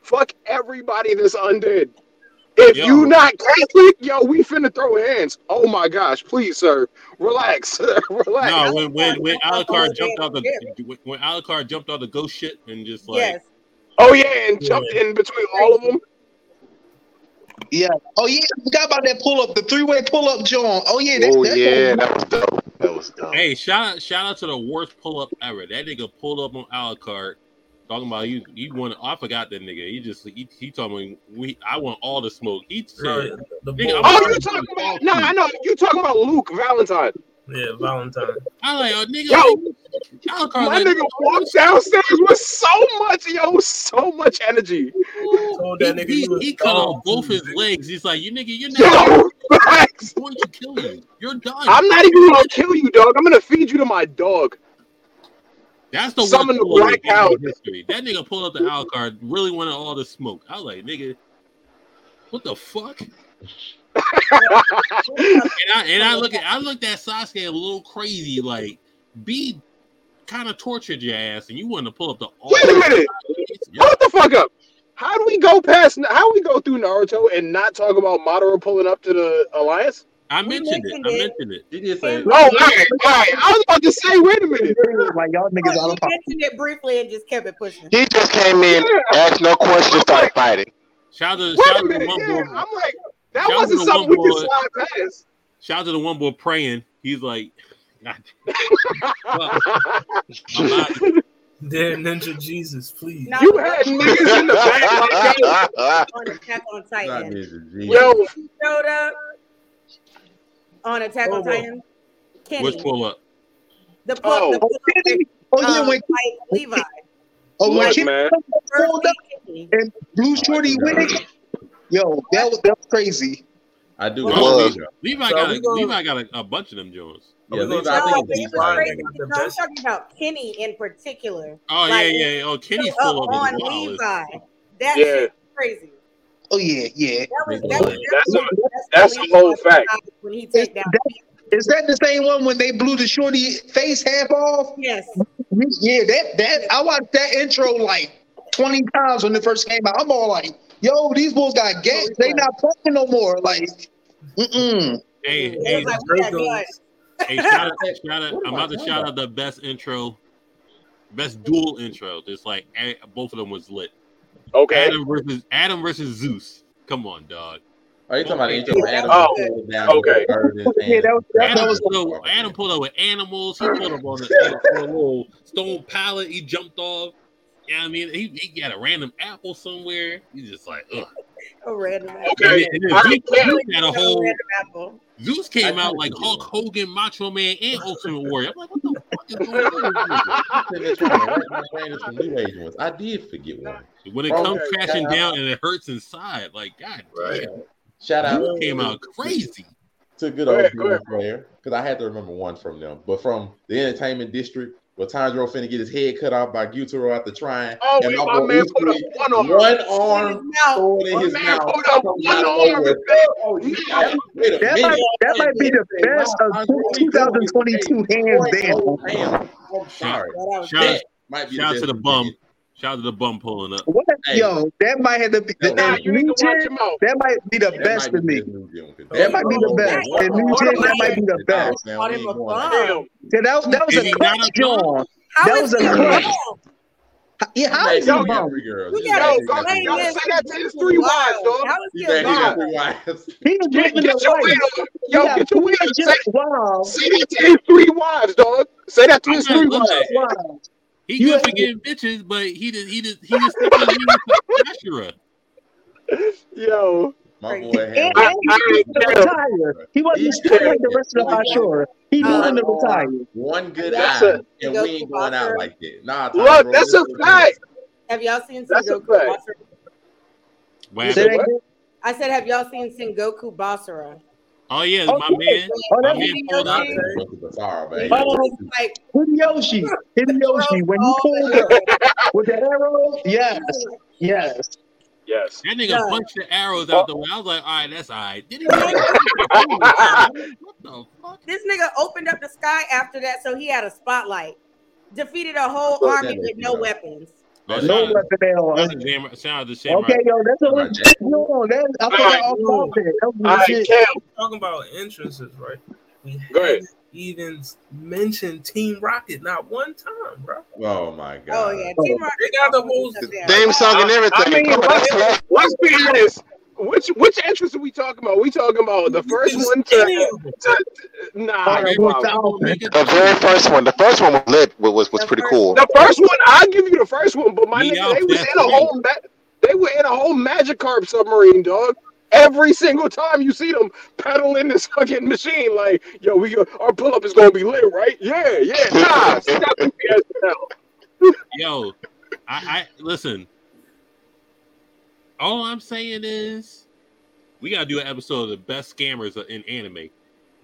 fuck everybody that's undead. If Yo. you not Catholic, yo, we finna throw hands. Oh my gosh, please, sir, relax, relax. No, when when when Alucard Alucard jumped jumped out the when- when Alucard jumped out the ghost shit and just like yes. Oh yeah, and jumped in between all of them. yeah. Oh yeah, I forgot about that pull up, the three way pull up, John. Oh yeah, that, oh that yeah, that was dope. That was dope. Hey, shout out shout out to the worst pull up ever. That nigga pulled up on Alucard talking about he he wanted I forgot that nigga. He just he, he told me we I want all the smoke. He said No, the Nigga, Oh, you talking about? No, I know you talking about Luke Valentine. Yeah, Valentine. I like oh nigga Yo. like, Alucard, My like, nigga walked downstairs with so much, yo, so much energy. Told he, that nigga he, he was he cut off both his legs. He's like, you nigga, you're not Yo. I'm going to kill you. You're done. I'm not even gonna kill you, dog. I'm gonna feed you to my dog. That's the Summon one the black in history. That nigga pulled up the Alucard, really wanted all the smoke. I was like, nigga, what the fuck? And I and I look at I looked at Sasuke a little crazy, like be kind of tortured your ass, and you want to pull up the Wait a minute. Hold the fuck up. How do we go past? How do we go through Naruto and not talk about Madara pulling up to the alliance? I mentioned it. I mentioned it. He did say No, oh, all right, all right. I was about to say, wait a minute. Like y'all niggas out He of pocket. mentioned it briefly and just kept it pushing. He just came in, asked no questions, started fighting. Shout out to shout out to the one Yeah, boy. I'm like, that Shout wasn't the something one we could slide past. Shout out to the one boy praying. He's like, God, well, I'm out. Dear Ninja Jesus, please. No, You had niggas in the back like that. on Attack on not Titan. Ninja G. Yo, He showed up on Attack on Oh, Titan. Kenny, Which pull up? the pull, Oh. the Oh, pull Kenny. Oh yeah, um, when fight Levi. oh when look, Kenny man. pulled up and Blue Shorty winning, yo, that was that was crazy. I do. It know. Levi. Levi So got a, gonna- Levi got a, a bunch of them Jones. Yeah, we gonna I think it was crazy. No, I'm talking about Kenny in particular. Oh Like, yeah, yeah. Oh, Kenny's Up full of on. Levi. That Yeah. shit was crazy. Oh yeah, yeah. That was That's that was a- that's a- that's that's the a whole fact. when he take down. Is that the same one when they blew the shorty face half off? Yes. Yeah, that that I watched that intro like twenty times when it first came out. I'm all like, yo, these bulls got gas. They not playing no more. Like, mm Hey, hey, like we hey, shout out, shout out. I'm about to shout out the best intro, best dual intro. Just like eh, both of them was lit. Okay. Adam versus Adam versus Zeus. Come on, dog. Are you talking about the? Yeah, Adam oh, down okay. the bird and- Yeah, that was that, Adam, was pulled up, Adam pulled up with animals. He pulled up on a, a little stone pallet. He jumped off. Yeah, I mean, he, he got a random apple somewhere. He's just like, ugh. A random Okay. And then All Zeus. Zeus had a whole. apple. Zeus came out like Hulk. Hogan, Macho Man, and Ultimate Warrior. I'm like, what the fuck is going on? Sitting there trying to rack my brain in some new age ones. I did forget one. When it Okay, comes crashing shout out. down and it hurts inside, like God damn, Shout out Zeus came out crazy. to good Go old ahead, go ahead. Demon Slayer because I had to remember one from them. But from the entertainment district, where Tanjiro finna get his head cut off by Gyutaro after trying. Oh, and my boy man put up one arm. one arm Mouth. in My his man mouth. put up one arm. Oh, you wait a that minute. might that might be the best of 2022 hands down. Oh, damn. I'm sorry. Shout, That might be shout out to the bum. It. Shout out to the bum pulling up. What Hey. yo, that might have to be Nah, and you need to New watch Gen, that might be the That best might to be me. best New Gen, 'cause That might be the best. And New Gen, that might be the best. now Called we him ain't a going bum. there. Damn. Yeah, that was that was a he not clutch a bum? John. How That is was a clutch. Yeah, how Hey, is he he got bum? three girls. You He gotta got- Yo, he got go, three yo, wives. say that to his three wives, dog. How is He he said he bum? three wives. Was Get, living the your life. Yo, Yeah, get your he weight on. was Say, just wow. say that to his three wives, dog. Say that to his three wives. Wow. He You- good for getting bitches, but he just he just he just simply used Ashura. My boy And, had and I- he I was ain't to care. retire. He wasn't He still like the rest of the Ashura. He knew when to retire. one good That's eye, a- and we ain't going out like that. Nah, look, Tanjiro, that's a listen. fact. Have y'all seen That's a Sengoku fact. Basara? What Say happened? that again? I said, have y'all seen Sengoku Basara? Oh yeah, Oh, my yeah. man, Oh, my that's man pulled up. Hideyoshi. Go to Basara, He baby. Oh. was like, Hideyoshi. Hideyoshi. When he pulled the up with the arrow, yes. Yes. Yes. That nigga Yeah. punched the arrows out the way. I was like, all right, that's all right. Then he what the fuck? This nigga opened up the sky after that, so he had a spotlight. Defeated a whole army with no weapons. No weapon at all. shout out to Sam- shout out to Samurai. Okay, yo, that's a Right, legit. Yo, that, I forgot Alright, all about that. That All was right, Talking about entrances, right? We Go ahead. haven't even mentioned Team Rocket not one time, bro. Oh my god! Oh yeah, Team Rocket. They got the whole Theme song and everything. I mean, Come on, let's, let's- let's be honest. Which which entrance are we talking about? We talking about the first one to, to nah. Alright, you what's the Make it- The very first one. The first one was lit. Was was pretty cool. The first one, I'll give you the first one, but my nigga, they was in a whole ma- they were in a whole Magikarp submarine, dog. Every single time you see them pedaling this fucking machine, like, yo, we our pull up is gonna be lit, right? Yeah, yeah, nah, stop the BS now. Yo, I, I listen. All I'm saying is, we gotta do an episode of the best scammers in anime. And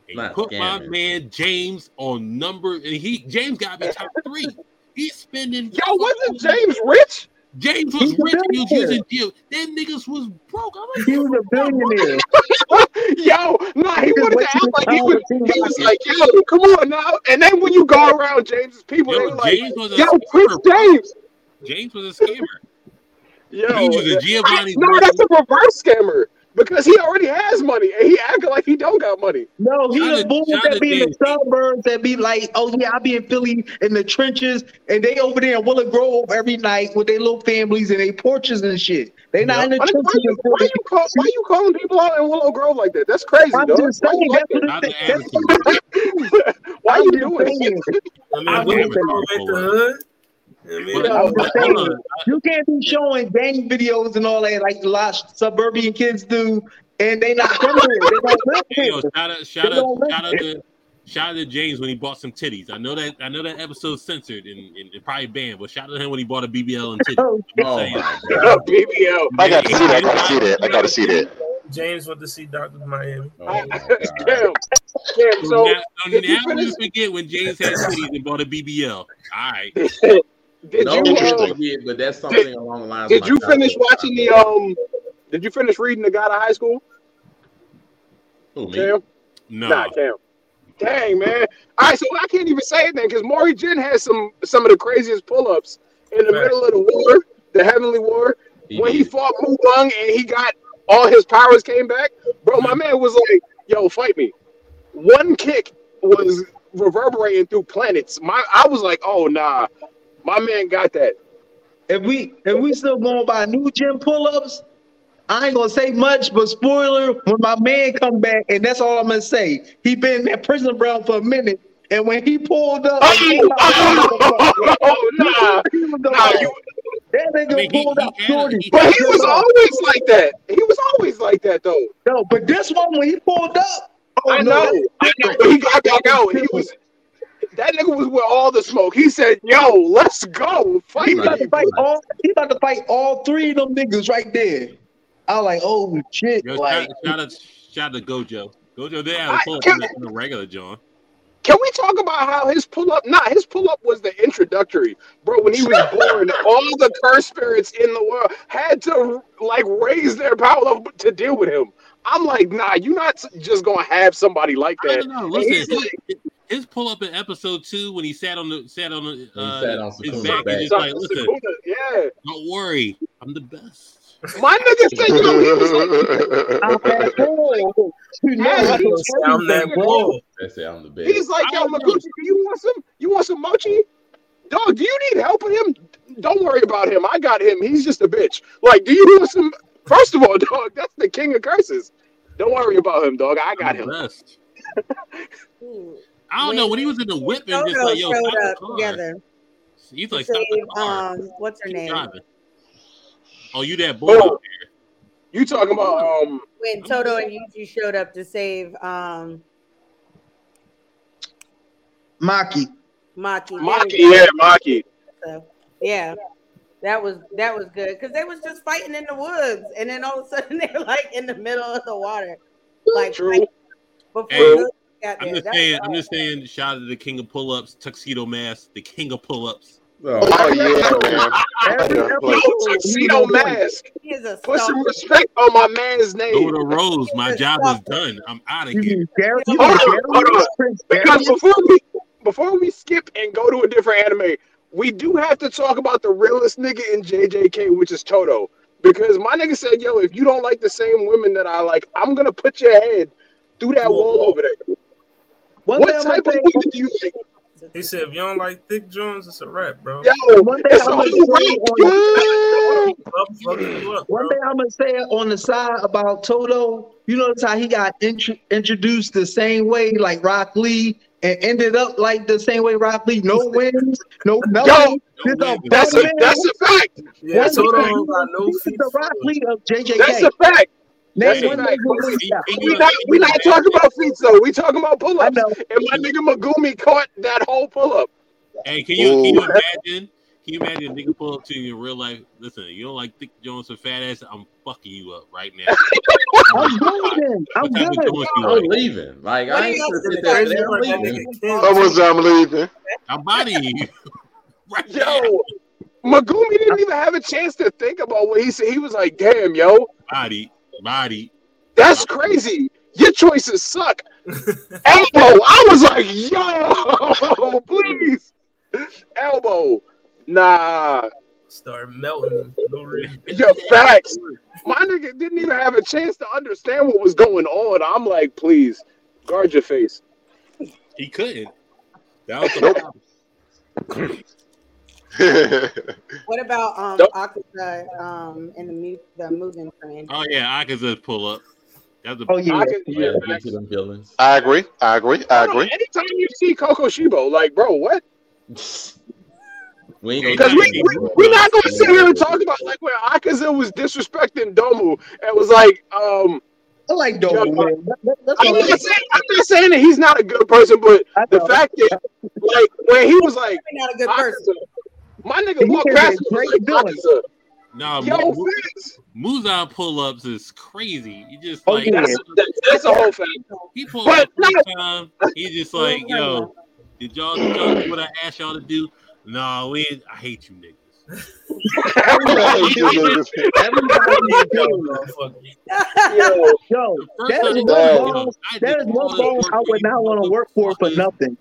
you Not put my man James on number, and he James got to be top three. He's spending. Yo, wasn't James rich? James was He's a rich. He was billionaire. using deal. Them niggas was broke. I'm like, He was a billionaire. Yo, nah, he Just wanted to act like he was. He was like, yo, come on now. And then when you go around James's people, they Yo, were like, James was a yo, quit scammer. James. James was a scammer. Yo, He was a I- Giovanni no, that's a reverse scammer because he already has money and he acting like he don't got money. No, he Shout the out- bulls that out be in the James. suburbs that be like, oh yeah, I be in Philly in the trenches, and they over there in Willow Grove every night with their little families and their porches and shit. They not in the Why, why, trenches. you, why, you call, why you calling people out in Willow Grove like that? That's crazy, I'm dog. just Why saying you, like that's that? what Not the that's. Why I'm you doing saying. it? I mean, I'm we just can go saying. back to hood. I mean, But- I'm just but saying. You can't be showing gang videos and all that like a lot of suburban kids do, and they not from here. They don't live Hey, yo, here. shout out, shout They out, shout out to shout out to James when he bought some titties. I know that I know that episode's censored and, and, and probably banned, but shout out to him when he bought a BBL and titties. Oh, I'm Oh saying. my. BBL. I got to see that. I got to see that. I got to see that. James went to see Doctor Miami. Oh. Damn. Damn. So, So, now, so did you we forget when James had titties and bought a BBL. All right. Did No, you? Interesting. uh, yeah, but that's something along the lines. Did of you finish childhood. watching the um? Did you finish reading the God of High School? Who, me? Cam? No. Nah, Cam. Dang man. All right, so I can't even say anything because Mori Jin has some some of the craziest pull-ups in the Right. middle of the war, the Heavenly War, He when he fought Mu Wang and he got all his powers came back. Bro, my man was like, "Yo, fight me." One kick was reverberating through planets. My, I was like, "Oh nah, my man got that." If we if we still going by new gym pull-ups, I ain't gonna say much, but spoiler, when my man come back, and that's all I'm gonna say. He been in that prison brown for a minute, and when he pulled up, and came out, Oh, oh, nah, he was the nah, you, that nigga I mean, pulled he out had shorty. he but he was always like that. He was always like that though. No, but this one when he pulled up, oh, I no, know, that's I know. But he got back out. was He was that nigga was with all the smoke. He said, "Yo, let's go fight He about to fight all. He about to fight all three of them niggas right there. I was like, oh shit! Yo, like, shout, shout out, shout out to Gojo. Gojo, they had a pull up can- in the, regular John. Can we talk about how his pull up? Nah, his pull up was the introductory, bro. When he was born, all the curse spirits in the world had to like raise their power up to deal with him. I'm like, nah, you're not just gonna have somebody like I that. don't know. Listen, like, his pull up in episode two when he sat on the sat on the uh, sat on his back back. and just like, listen, yeah, don't worry, I'm the best. my nigga said, yo, he was like, I'm that bull. You know, Yeah, that's he what was- I'm I'm that saying, bro. bull. That's it. I'm the best. he's like, yo, don't. Maguchi, do you want some? You want some mochi? Dog, do you need help with him? Don't worry about him. I got him. He's just a bitch. Like, do you want some? First of all, dog, that's the king of curses. Don't worry about him, dog. I got I'm the him. best. I don't know when he was in the whip and just like, yo, showed stop the up car. together. He's to like, stop the save, car. um, what's her Keep name? driving. Oh, you that boy? Oh, you talking about um? When Todo and Yuji showed up to save um Maki. Maki. Maki, yeah, Maki. So, yeah, that was that was good because they was just fighting in the woods, and then all of a sudden they're like in the middle of the water, like True. fighting before Hey, Luke got I'm just That saying. I'm just saying. Shout out to the king of pull ups, tuxedo mask, the king of pull ups. Oh, Oh yeah, man. Every Yeah, play. episode, Tuxedo mask. he is a Put some respect on my man's Go name. to Rose. My job is done. I'm out of here. mean Gary? You Hold on, hold on. Because before we before we skip and go to a different anime, we do have to talk about the realest nigga in JJK, which is Todo. Because my nigga said, "Yo, if you don't like the same women that I like, I'm gonna put your head through that wall over there." One What thing type of say, women do you like? He said, if you don't like thick Jones, it's a wrap, bro. Yo, one thing I'm gonna say rap. on Yeah. I'm fucking you up, One thing I'm gonna say on the side about Todo, you notice how he got intro- introduced the same way like Rock Lee and ended up like the same way Rock Lee. No wins, no nothing. This No a. That's a man. that's a fact. Yeah, Todo got no This is feet. the Rock Lee of JJK. That's JJK. a fact. Name That's one a fact. nigga with feet. We not we not talking about feet though. We talking about pull ups. And my nigga Megumi caught that whole pull up. Hey, can you can you imagine? Can you imagine a nigga pull up to you in real life? Listen, you don't like Dick Jones or fat ass. I'm fucking you up right now. I'm good. I'm What type good. I'm like? leaving. Like What I ain't you sit there. I'm leaving. Someone's I'm leaving. I'm bodying you. right Yo, Megumi didn't even have a chance to think about what he said. He was like, "Damn, yo, Body, body. that's crazy. Your choices suck." Elbow. I was like, "Yo, please, elbow." Nah, Start melting. for No yo, facts. My nigga didn't even have a chance to understand what was going on. I'm like, please, guard your face. He couldn't. That was the problem. What about um Nope. Akaza um in the mu- the moving train? Oh yeah, I could just pull up. That's a Oh yeah. I Yeah, yeah, get facts. to them feelings. I agree. I agree. I Hold on, agree. Anytime you see Kokushibo, like, bro, what? We ain't Cause we, we, we're not gonna sit here and talk about like when Akaza was disrespecting Domu and was like, um, I like Domo, man. That- that- That's I'm all not I saying I'm not saying that he's not a good person, but the fact that like when he was like, not a good person. Akaza, my nigga He walked is past a me great was like, villain. Akaza, no. yo, Mu- Muzan pull ups is crazy. You just Oh, like yeah. That's that, that's a whole thing. he pull But up the first time. He's just like, yo, did y'all, did y'all do what I asked y'all to do? No, we. Ain't, I hate you niggas. Everybody is doing Yo, Yo, First that time is he one said, bone. yo, I That did is all one this bone work I for would you not want to work for for nothing.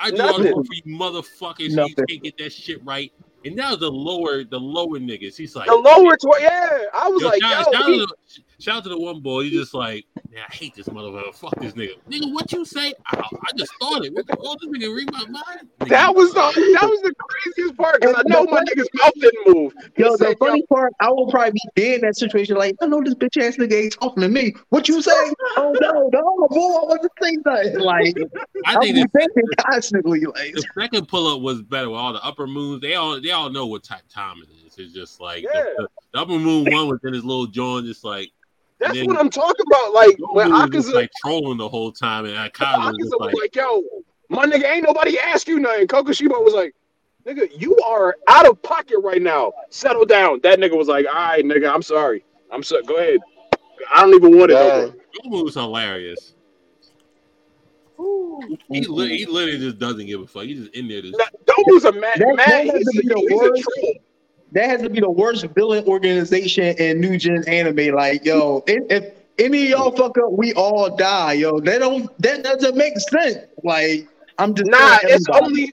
I do all work for you motherfuckers. You can't get that shit right. And now the lower, the lower niggas. He's like, the lower tw- yeah, I was Yo, like, shout, yo, shout, he- shout out to the one boy. He's just like, man, I hate this motherfucker. Fuck this nigga. Nigga, what you say? I, I just started. What the oh, this nigga read my mind? Nigga, that was the that was the craziest part because I know my nigga's mouth didn't move. He Yo, the said, yo, funny part, I will probably be dead in that situation. Like, I know this bitch ass nigga ain't talking to me. What you say? oh no, no, boy, I wasn't saying nothing. Like, I think be the, thinking constantly. Like, the second pull up was better with all the upper moons. They all they all know what type time it is. It's just like Yeah. the, the upper moon one within his little joint, just like that's then- what I'm talking about. Like when was Akaza, like trolling the whole time, and Akaza was Akaza was like, like, yo, my nigga, ain't nobody ask you nothing. Kokushibo was like, nigga, you are out of pocket right now. Settle down. That nigga was like, all right, nigga, I'm sorry. I'm sorry. Go ahead. I don't even want it no Dang. more. Was hilarious. He, li- he literally just doesn't give a fuck. He's just in there. Just, Nah, Domu's a mad, That- mad. that He's, to be the a, he's a troll. That has to be the worst villain organization in New Gen anime. Like, yo, if, if any of y'all fuck up, we all die. Yo, that don't that doesn't make sense. Like, I'm just Nah, it's only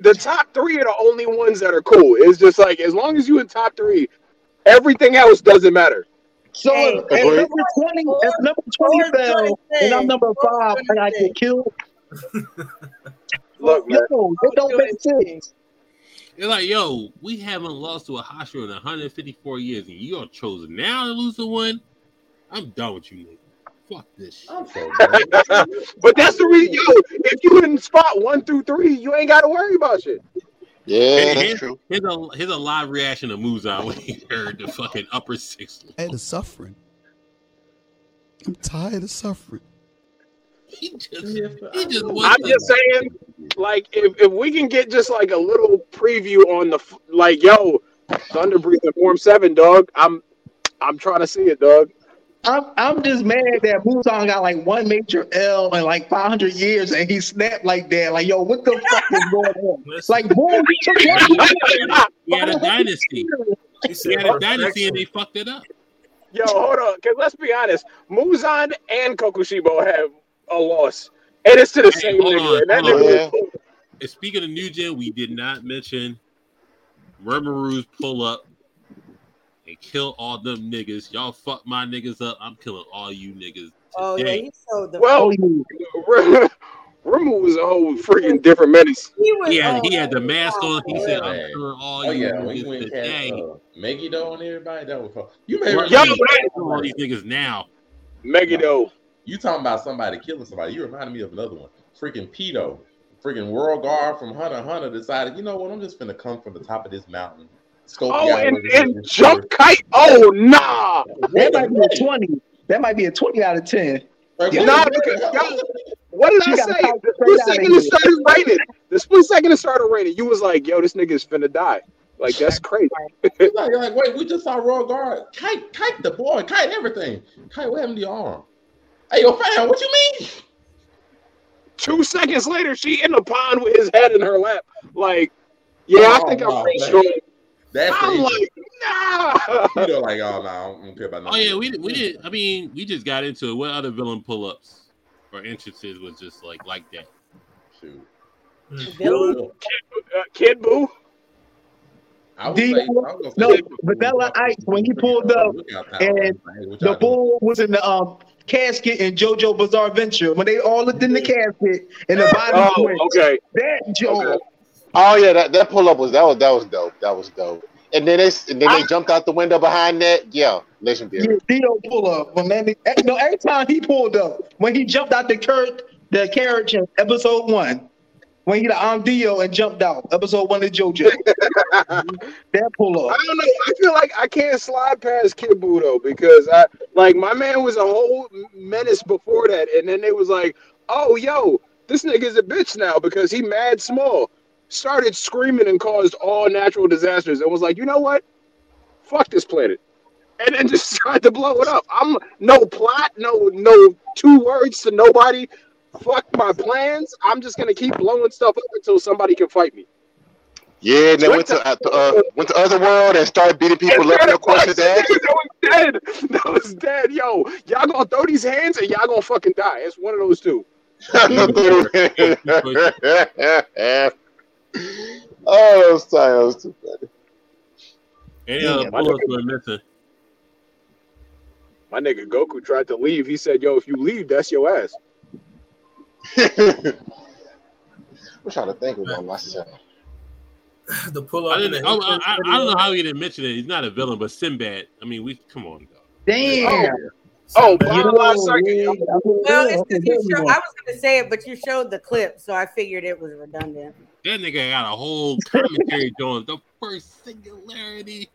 the top three are the only ones that are cool. It's just like as long as you in top three, everything else doesn't matter. So Hey, if, if number twenty, if number twenty fell, and I'm number five, and I get killed, Look, man. yo, it don't make sense. They're like, yo, we haven't lost to a Hashira in 154 years, and you are chosen now to lose the one. I'm done with you, nigga. Fuck this shit. I'm so done. but that's the reason, yo. If you in spot one through three, you ain't got to worry about shit. Yeah, Here's- that's true. Here's a, here's a live reaction of Muzan when he heard the fucking upper six. Tired of suffering. I'm tired of suffering. He just, he just I'm just saying, like, if, if we can get just like a little preview on the like, yo, Thunder Breathing Form Seven, dog. I'm, I'm trying to see it, dog. I'm I'm just mad that Muzan got like one major L in like 500 years, and he snapped like that. Like, yo, what the fuck is going on? Listen, Like, boom, he took one. he had a dynasty. he He had a dynasty, and they fucked it up. Yo, hold on, cause let's be honest, Muzan and Kokushibo have a loss, and it's to the Hey, same nigga. on, and that nigga on. And speaking of New Gen, we did not mention Murmuru's pull up and kill all them niggas. Y'all fuck my niggas up. I'm killing all you niggas. Oh yeah, today. he showed the. Well, yeah. Was a whole freaking different menace. he was. He had, oh, he had the mask on. He said, "I'm Man. killing all Oh you yeah, niggas went today." cast uh, Megiddo on everybody, that was fun. You may Yo, remember all these niggas now. Megiddo. You talking about somebody killing somebody. You reminded me of another one. Freaking Pitou. Freaking Royal Guard from Hunter Hunter decided, you know what, I'm just gonna come from the top of this mountain. Scope Oh, and, and jump first. kite. Oh, nah. That might be a 20. That might be a twenty out of ten. Yeah, nah, because, yo, what did She I say? popped The split second it started raining. The split second it started raining. You was like, "Yo, this nigga is finna die." Like that's crazy. like, like, wait, we just saw Royal Guard kite, kite the boy, kite everything. Kite, what happened to your arm? Hey, yo, fam, what you mean? Two seconds later, she in the pond with his head in her lap. Like, yeah, I Oh, think I'm pretty man. strong. That's I'm the like, nah. you know, like, oh no, I don't care about Oh yeah, we we did. I mean, we just got into it. What other villain pull-ups or entrances was just like like that? Shoot. Villain? Uh, Kid Boo. I would D- say, I was no, gonna say, Vanilla Ice when he pulled up and the bull was in the um casket in JoJo Bizarre Adventure when they all looked in the casket and the body Oh, switched. okay. That joke. Oh yeah, that, that pull up was that was that was dope. That was dope. And then they and then they jumped out the window behind that. Yeah, legendary. Yeah, Dio pull up when man, eh, no, every time he pulled up, when he jumped out the cur- the carriage in episode one, when he the I'm Dio and jumped out, episode one of JoJo. that pull up. I don't know. I feel like I can't slide past Kid though because I like my man was a whole menace before that, and then they was like, "Oh, yo, this nigga's a bitch now because he mad small." Started screaming and caused all natural disasters, and was like, "You know what? Fuck this planet," and then just tried to blow it up. I'm no plot, no no two words to nobody. Fuck my plans. I'm just gonna keep blowing stuff up until somebody can fight me. Yeah, and they went to uh, uh, went to Otherworld and started beating people up. that No questions was- asked. That was dead. That was dead. Yo, y'all gonna throw these hands and y'all gonna fucking die. It's one of those two. oh, that was. That was too funny. Any other Yeah, my pull-ups nigga- missing? My nigga Goku tried to leave. He said, "Yo, if you leave, that's your ass." I'm trying to think about myself. The pull I, up. didn't, oh, I, I, I don't know how he didn't mention it. He's not a villain, but Sinbad. I mean, we come on. Dog. Damn. Oh, blind last second. yo. Well, it's 'cause you show, I was going to say it, but you showed the clip, so I figured it was redundant. That nigga got a whole commentary doing the first singularity.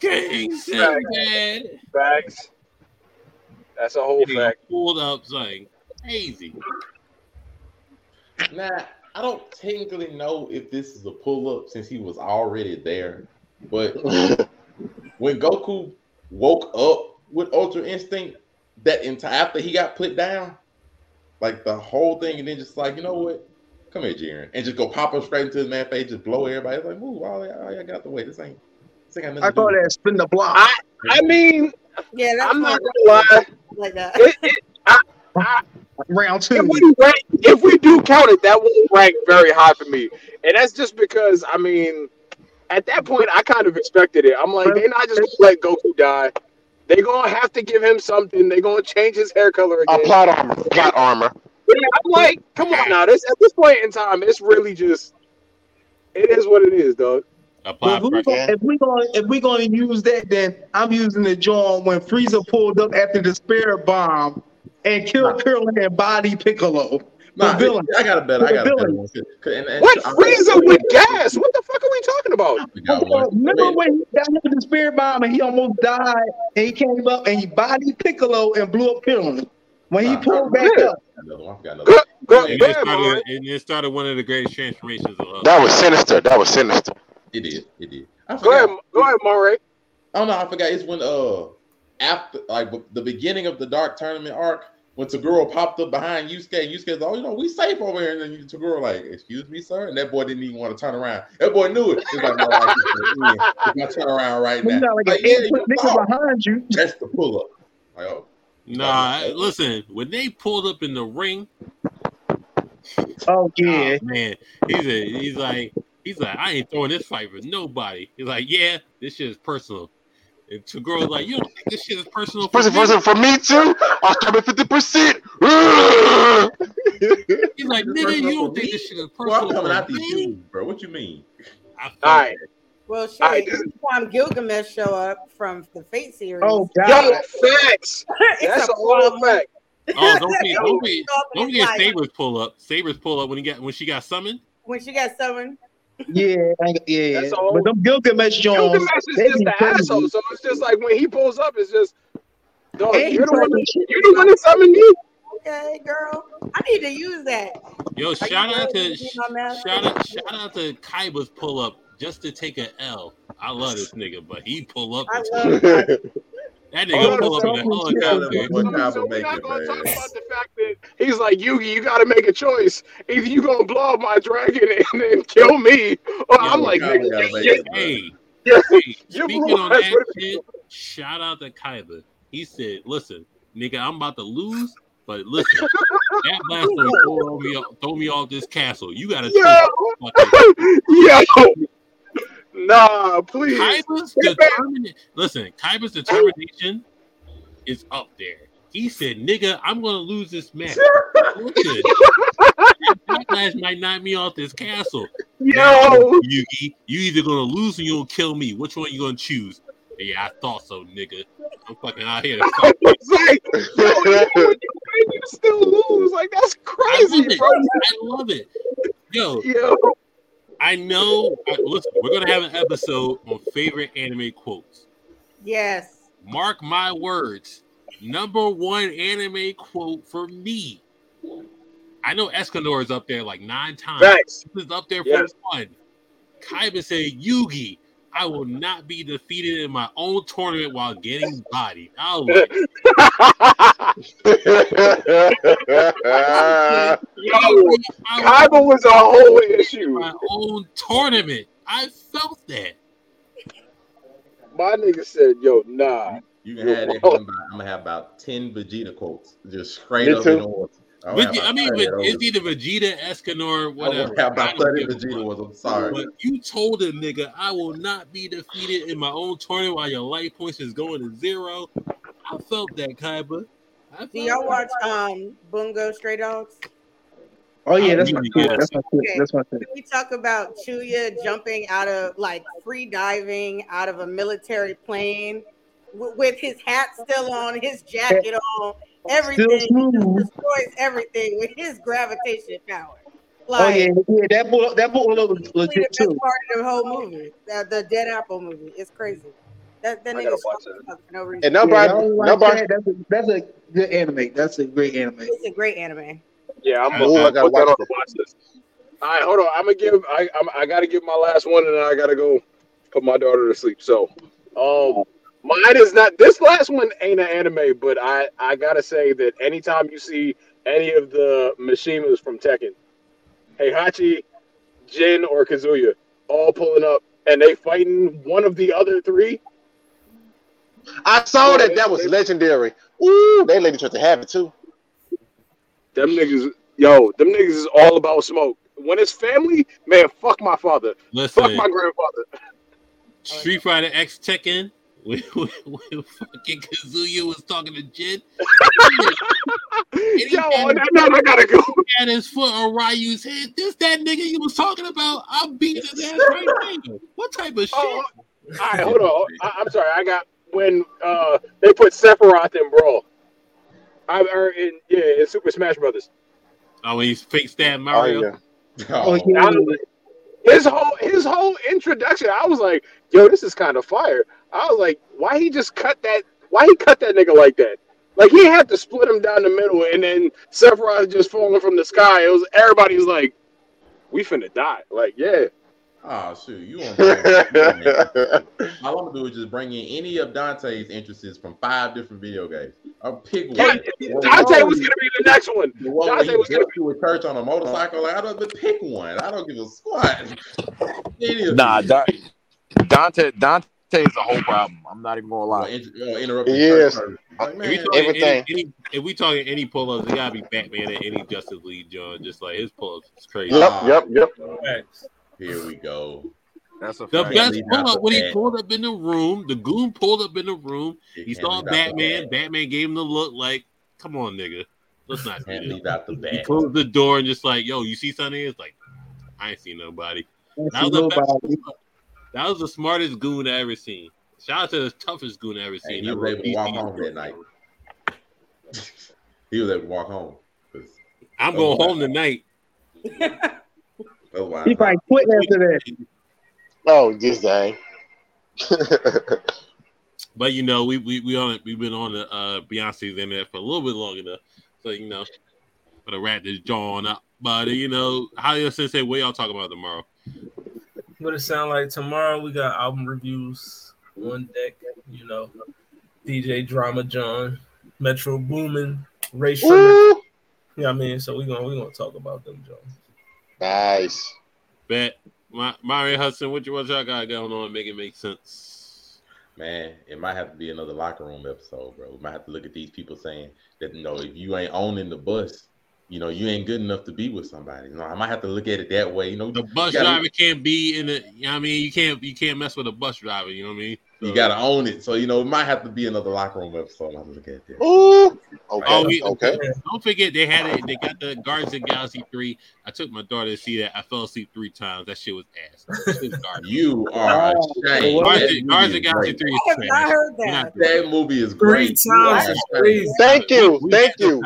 King Sinbad. Facts. That's a whole fact. pulled up something crazy. Now, I don't technically know if this is a pull up since he was already there. But when Goku woke up with Ultra Instinct, that entire after he got put down, like the whole thing, and then just like, you know what? Come here, Jiren. And just go pop up straight into his man face, just blow everybody. It's like, move, all y'all, got the way. This ain't this ain't got I to do call that spin the block. I I mean, Yeah, that's I'm not gonna lie. like that. It, it, I, I, Round if two. we rank, if we do count it, that won't rank very high for me, and that's just because I mean, at that point, I kind of expected it. I'm like, they're not just gonna let Goku die. They're gonna have to give him something. They're gonna change his hair color again. plot armor. Plot armor. Yeah, I'm like, come on now. This at this point in time, it's really just, it is what it is, dog. Apply Well, if, we pressure. gonna, if we gonna if we gonna use that, then I'm using the John when Frieza pulled up after the spirit bomb and killed Krillin and body Piccolo. Nah, the villain. I got a better. I got a better villain. one. 'Cause- 'cause- and- and- What I- Frieza with gas? What the fuck are we talking about? I got one. Remember when he got hit with the spirit bomb and he almost died and he came up and he bodied Piccolo and blew up Krillin. When he Nah, pulled back yeah. up, Another one. I forgot another Go, one. go, And it ahead, started, and it started one of the greatest transformations of love. That was sinister. That was sinister. It did. It did. I Go ahead, go ahead, Maury. I don't know. I forgot. It's when uh after like the beginning of the Dark Tournament arc when Toguro popped up behind Yusuke and Yusuke's oh you know we safe over here and then Toguro like excuse me sir and that boy didn't even want to turn around. That boy knew it. It's like no, like, if I turn around right now, got like like, an yeah, eight nigga oh, behind you. that's the pull up. Like oh Nah, listen, when they pulled up in the ring, Oh yeah. oh, man, he's a, he's like he's like I ain't throwing this fight for nobody. He's like, yeah, this shit is personal. And to girls like, you don't think this shit is personal for Person, me? person, for me too. I'll start at fifty percent. He's like, nigga, you don't think this shit is Bro, I'm coming for out these me? shoes, bro. What you mean? I felt All right. Well, shit, All right, anytime Gilgamesh show up from the Fate series, Oh Yo, facts. That's a a whole problem. fact. Oh, don't be, don't Show forget, up and don't be forget like, Sabers pull up. Sabers pull up when he got when she got summoned. when she got summoned. Yeah, I- yeah. That's all. But them Gilgamesh Jones, Gilgamesh is they just be the crazy. asshole. So it's just like when he pulls up, it's just the Dog, Hey, you the one. Tony. You the one that summoned me. Okay, girl. I need to use that. Yo, Are shout out to be my master? shout out shout out to Kaiba's pull up just to take a L. I love this nigga, but he pull up. I love take- that nigga Hold pull up in a so- helicopter. What So, Kaiba so we're make not it, gonna talk about the fact that he's like Yugi. You got to make a choice. Either you gonna blow up my dragon and then kill me, or I'm like, Kaiba nigga, gotta you- it. Hey, Yeah, hey, speaking on that shit, shout out to Kaiba. He said, "Listen, nigga, I'm about to lose, but listen, that blast throw me off, throw me off this castle. You gotta Yo, yo, nah, please. Determination. Listen, Kaiba's determination is up there. He said, "Nigga, I'm gonna lose this match. Backlash might knock me off this castle. Now, Yo, Yugi, you either gonna lose or you gonna kill me. Which one you gonna choose?" Yeah, I thought so, nigga. I'm fucking out here to fight. it's like, yo, yo, you still lose. Like that's I crazy, love it. bro. I love it. Yo, Yo, I know. I- Listen, we're gonna have an episode on favorite anime quotes. Yes. Mark my words. Number one anime quote for me. I know Escanor is up there like nine times. facts. This is up there for Yes. one. Kaiba said, Yugi, I will not be defeated in my own tournament while getting bodied. I was like, Yo, "Yugi, I will Kaiba was a whole issue. my own tournament. I felt that. My nigga said, "Yo, nah." You can have that. I'm gonna have about ten Vegeta quotes, just straight Me up too. in order. I'm gonna have Vege- I mean, 30 but of it's either Vegeta, Escanor, whatever. gonna have I about don't thirty Vegeta fuck. ones. I'm sorry. But you told him, nigga, I will not be defeated in my own tournament while your life points is going to zero. I felt that, Kaiba. I felt Do y'all that. watch um Bungo Stray Dogs? Oh yeah, that's my really shit. That's my shit. Okay. That's my shit. Can we talk about Chuya jumping out of like free diving out of a military plane w- with his hat still on, his jacket on, everything smooth. destroys everything with his gravitation power. Oh yeah, yeah. That bull, that bull was really the legit best too. part of the whole movie. The, the Dead Apple movie. It's crazy. That that I gotta nigga's watch fucking for no reason. And nobody, I don't like nobody. that. That's a, that's a good anime. That's a great anime. It's a great anime. Yeah, I'm I- gonna I gotta put that watch on the watch list. All right, hold on. I'm gonna give. I I'm, I gotta give my last one, and then I gotta go put my daughter to sleep. So, um, mine is not. This last one ain't an anime, but I I gotta say that anytime you see any of the Mishimas from Tekken, Heihachi, Jin, or Kazuya, all pulling up, and they fighting one of the other three. I saw that. That was legendary. Ooh, they let each to have it too. Them niggas, yo, them niggas is all about smoke. When it's family, man, fuck my father, Listen, fuck my grandfather. Street Fighter X Tekken, when, when, when fucking Kazuya was talking to Jin, Yo, on that note, I gotta go. he had his foot on Ryu's head. This that nigga you was talking about, I'm beating his ass right now. What type of shit? Oh, all right, hold on. I, I'm sorry. I got when uh they put Sephiroth in Brawl. I or in yeah in Super Smash Brothers. Oh, when he's fake stab Oh Mario. yeah. Oh I yeah. was his whole his whole introduction, I was like, yo, this is kind of fire. I was like, why he just cut that? Why he cut that nigga like that? Like he had to split him down the middle, and then Sephiroth just falling from the sky. It was everybody was like, we finna die. Like yeah. Oh shoot, you want to All I'm gonna do is just bring in any of Dante's interests from five different video games. I'll pick Yeah, one. Dante was gonna be the next one. The one where Dante was gonna be to a church on a motorcycle. Like I don't but pick one. I don't give a squat. Any of Nah. Da- Dante Dante is a whole problem. I'm not even gonna Or lie. inter- uh, or interrupting Yes. church service. Like, If we everything. Any, any, if we talking any pull-ups, it gotta be Batman and any Justice League John. Just like his pull-ups is crazy. Yep, ah. yep, yep. here we go. That's a The fact. best pull-up when he pulled up in the room, the goon pulled up in the room. You He saw leave out the Batman. Batman gave him the look like, "Come on, nigga, let's not do this." out the He closed the door and just like, "Yo, you see something?" It's like, "I ain't see nobody." That's That was the best. nobody. That was the smartest goon I ever seen. Shout out to the toughest goon I ever And seen. he That was able to walk home that night. he was able to walk home. I'm going home tonight. Otherwise, He probably quit after that. Oh, this dang. But you know, we we we on we've been on the uh Beyonce's internet for a little bit long enough, so you know, for the rat this jaw on up. But you know, how you sensei? What y'all talking about tomorrow? What it sound like tomorrow? We got album reviews on deck. You know, DJ Drama John, Metro Boomin, Ray Sherman. Woo! Yeah, I mean, so we gonna we gonna talk about them, John. Nice. Bet my Mario Hudson, what you what y'all got going on? Make it make sense. Man, it might have to be another locker room episode, bro. We might have to look at these people saying that you know if you ain't owning the bus, you know you ain't good enough to be with somebody. You know, I might have to look at it that way. You know, The bus gotta, driver can't be in the. You know what I mean, you can't you can't mess with a bus driver. You know what I mean? you gotta own it. So you know, it might have to be another locker room episode. I'll look at that. Ooh. Okay. Oh, we, okay. Don't forget they had it. They got the Guardians of the Galaxy three. I took my daughter to see that. I fell asleep three times. That shit was ass. Was. You are ashamed. Oh, Guardians, That Guardians of movie the is Galaxy great. three is I have not heard that. That movie is great. You are times is ashamed. crazy. Thank you. Thank got you.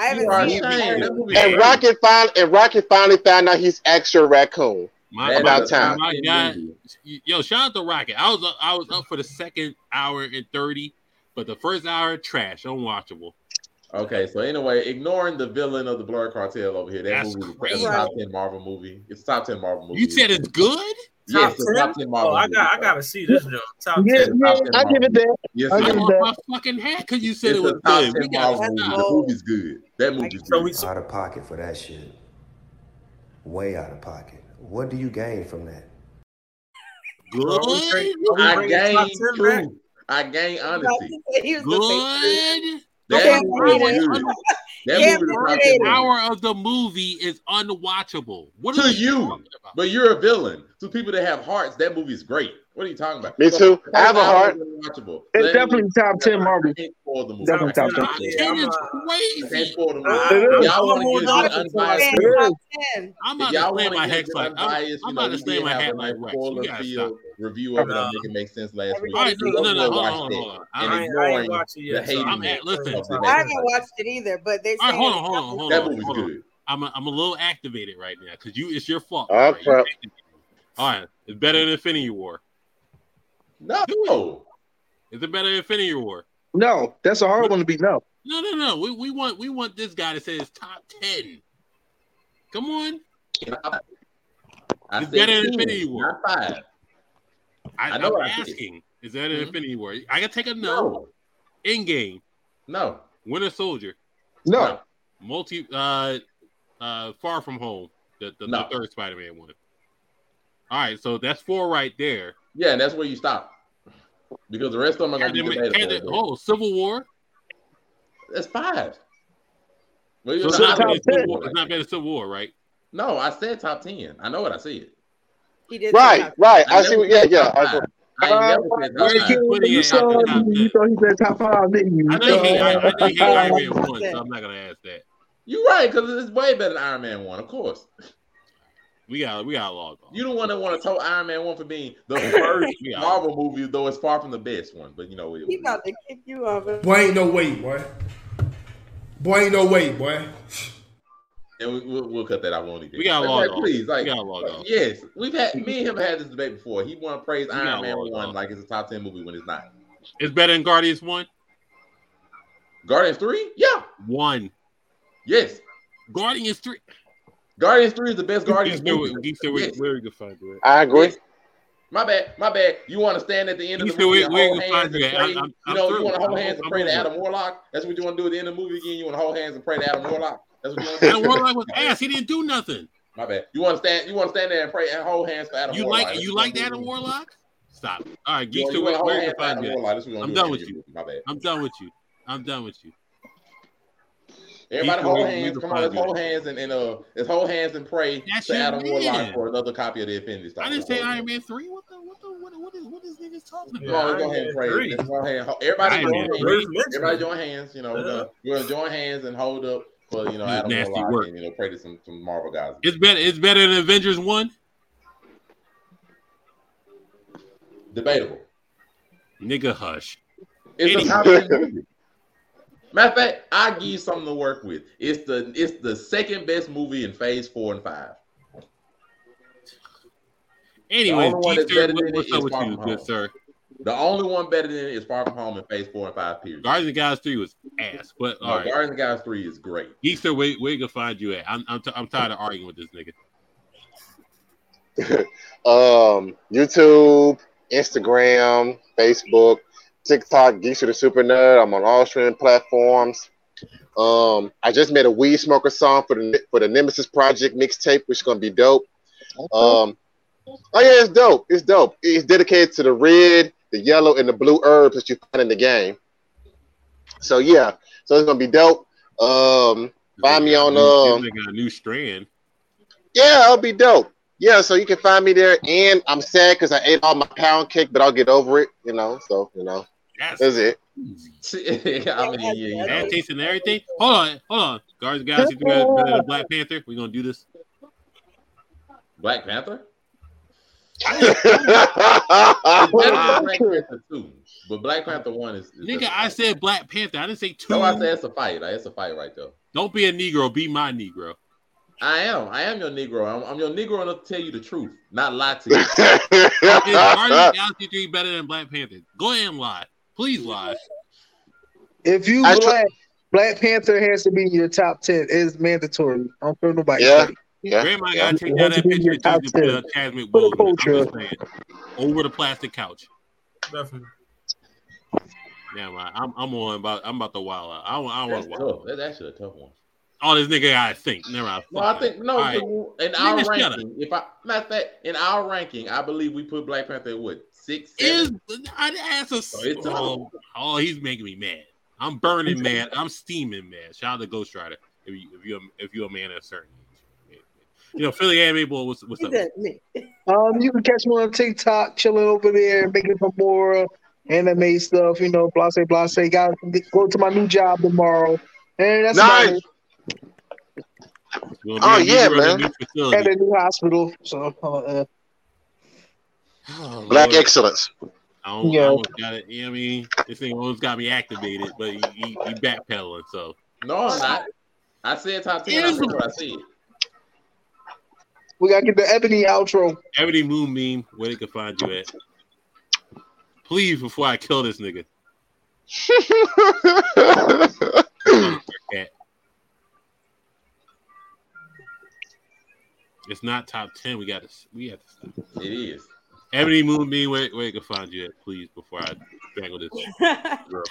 The- I haven't are seen it. That movie is And. Rocket finally and Rocket finally found out he's extra raccoon. My, About time. My God, yo, shout out to Rocket. I was up, I was up for the second hour and thirty, but the first hour trash, unwatchable. Okay, so anyway, ignoring the villain of the Blerd Cartel over here, that That's movie is crazy. a top ten Marvel movie. It's a top ten Marvel movie. You said it's good. Yes, Top it's a top 10? Marvel Oh, I movie. got I gotta see this John. Top Yeah, ten. yeah, Top 10 I give it that. Yes, I give it lost that. my fucking hat because you said It's it was a top good. ten We got Marvel movie. The movie's good. That movie's So good. Out of pocket for that shit. Way out of pocket. What do you gain from that? good. Are we bring- are we I bringing gain truth. I gain honesty. He was the face. Good. That can't movie beat is it. good. That Can't movie is beat top it. ten The movie. hour of the movie is unwatchable. What To you. But you're a villain. To people that have hearts, that movie is great. What are you talking about? Me So, too. I have a heart. hour unwatchable. It's That definitely movie- top 10 Marvel. I can't spoil the movie. Definitely top ten. spoil it. Ten is I'm, I can't crazy. spoil the movie. I- It is. Y'all want to get knowledgeable an than unbiased Fan, It is. top 10. I'm about to slam my to head get like an I'm, you about to we my have like nice Rex. You spoiler gotta stop. Review of it Nah. on Make It Make Sense last week. All right, no, no, no, Go hold on, hold on, that. hold on. I ain't, I ain't watched it yet. so I'm at- listen, I haven't watched it either, but they All right, say hold on, hold on, hold That movie's hold on. good. I'm a, I'm a little activated right now because you it's your fault. All right? You crap. activated me. All right, it's better than Infinity War. No. Is it better than Infinity War? No, that's a hard one to beat. No. No, no, no. We, we want we want this guy to say it's top ten. Come on, I It's better than Infinity War. Not five. I, I know I'm what I said. asking. Is that an Mhm. Infinity War? I gotta take a no. No. In game, No. Winter Soldier, No. multi, uh, uh, Far From Home, the the, No. the third Spider-Man one. All right, so that's four right there. Yeah, and that's where you stop. Because the rest of them are going to be debatable. Oh, Civil War. That's five. Well, So it's not- not, better than top Civil 10. War. It's not better than Civil War, right? No, I said top ten. I know what I said. He did. Right, right. I, see. What, yeah, yeah. top I five. I ain't Uh, never said Where top you five. King, putting you it saw out the top you thought he said top five, didn't you? I think he, I, I think he Uh, Iron Man one, so I'm not gonna ask that. You're right, because it's way better than Iron Man 1, of course. We got we got log off. You the one that want to tell Iron Man 1 for being the first Marvel movie, though it's far from the best one. But you know, it, He about to kick you off. Boy, ain't no way, boy. Boy, ain't no way, boy. And we, we'll, we'll cut that out. We won't even. We got like, log like, off. Please, like, We got log off. yes, we've had me and him had this debate before. He want to praise We Iron Man 1 off. like it's a top 10 movie when it's not. It's better than Guardians one. Guardians 3? Yeah. One. Yes. Guardians three. Guardians 3 is the best Guardians Geekster, movie. Geekster, Yes. where we can find you at? I agree. Yes. My bad, my bad. You want to stand at the end of the Geekster, movie where, and where hold you can hands find and you pray? I'm, I'm, you I'm know, through. you want to hold I'm- hands and I'm pray to. Adam Warlock. That's what you want to do at the end of the movie again. You want to hold hands and pray to Adam Warlock. That's what you want. Adam Warlock was ass. He didn't do nothing. My bad. You want to stand? You want to stand there and pray and hold hands for Adam You Warlock. like you like Adam. Warlock? Stop. All right, You, Geekster, you where, to hold where hands find you at? Warlock. That's what we're I'm done with you. of the movie. My bad. I'm done with you. I'm done with you. Everybody hold where- where hands. Come on, let's hold hands and, and uh, let's hold hands and pray That's to Adam man. Warlock for another copy of the Infinity Stone. I didn't say Iron. Man three. What the what the what what is what is niggas talking Come about? on, let's go ahead and pray. Let's go ahead. Everybody join hands. Everybody join hands. You know, we're we're gonna join hands and hold up for you know Adam nasty Warlock work. and you know pray to some, some Marvel guys. It's better. It's better than Avengers one. Debatable. Nigga, hush. It's Any- a top 10 movie. Matter of fact, I give you something to work with. It's the it's the second best movie in Phase Four and Five. Anyway, only one that's Geekster, better what, than what's up with you, good Home. sir? The only one better than it is Far From Home and Phase Four and Five. Period. Guardians of the Galaxy three was ass, but No, all right. Guardians of the Galaxy Three is great. Geekster, where where you can find you at? I'm I'm, t- I'm tired of arguing with this nigga. um, YouTube, Instagram, Facebook, TikTok, Geeks of the Super Nerd. I'm on all streaming platforms. Um, I just made a weed smoker song for the for the Nemesis Project mixtape, which is gonna be dope. Um, oh yeah, it's dope. It's dope. It's dedicated to the red, the yellow, and the blue herbs that you find in the game. So yeah, so it's gonna be dope. Um, find me on um, This a new strand. yeah, it'll be dope. Yeah, so you can find me there. And I'm sad because I ate all my pound cake, but I'll get over it, you know. So, you know, Yes. that's it. I mean, yeah, you Bad know. taste and everything. Hold on, hold on. Guardians of the Galaxy better better than Black Panther. We're gonna do this. Black Panther. Nigga, It's better than Black Panther Two, but Black Panther One is. is Nigga, I said Black Panther. I didn't say two. No, I said it's a fight. Like, It's a fight right there. Don't be a Negro. Be my Negro. I am. I am your Negro. I'm, I'm your Negro enough to tell you the truth, not lie to you. Is Guardians of Galaxy three better than Black Panther? Go ahead and lie. Please lie. If you I tr- black, Black Panther has to be in your top ten. It's mandatory. I don't care what nobody. Yeah. say. Yeah. Grandma yeah. gotta take down that to picture your and top put uh, 10. Chadwick For the Boseman. I'm just saying. Over the plastic couch. Definitely. Yeah, man. I'm I'm on about I'm about to wild out. I don't, I don't want to wild. tough. That's actually a tough one. All this nigga gotta think. Never mind. No, I think no. All right. In our Nigga, shut ranking, if I matter of fact, in our ranking, I believe we put Black Panther at what six, Is seven. I asked us. So it's oh, oh, he's making me mad. I'm burning mad. I'm steaming mad. Shout out to Ghost Rider. If you if you if you're a man of a certain age, you know Philly Anime Boy. What's what's up? Um, you can catch me on TikTok, chilling over there, making some more anime stuff. You know, blase blase. Got to go to my new job tomorrow, and that's about Nice. Oh, a yeah, Negro in a man. new at a new hospital. So, uh, uh, Oh, Black Lord. excellence. I, don't, I Yeah. almost got it. You know what I mean? This thing almost got me activated, but he, he, he backpedaling. So No, I'm not. I said top ten. I Is- said what I said. We gotta get the ebony outro. Ebony Moonbeam, where they can find you at? Please, before I kill this nigga. It's not top ten. We got to. We have to stop. It is. Ebony Moonbeam, where, where you can find you at, please, before I strangle this girl.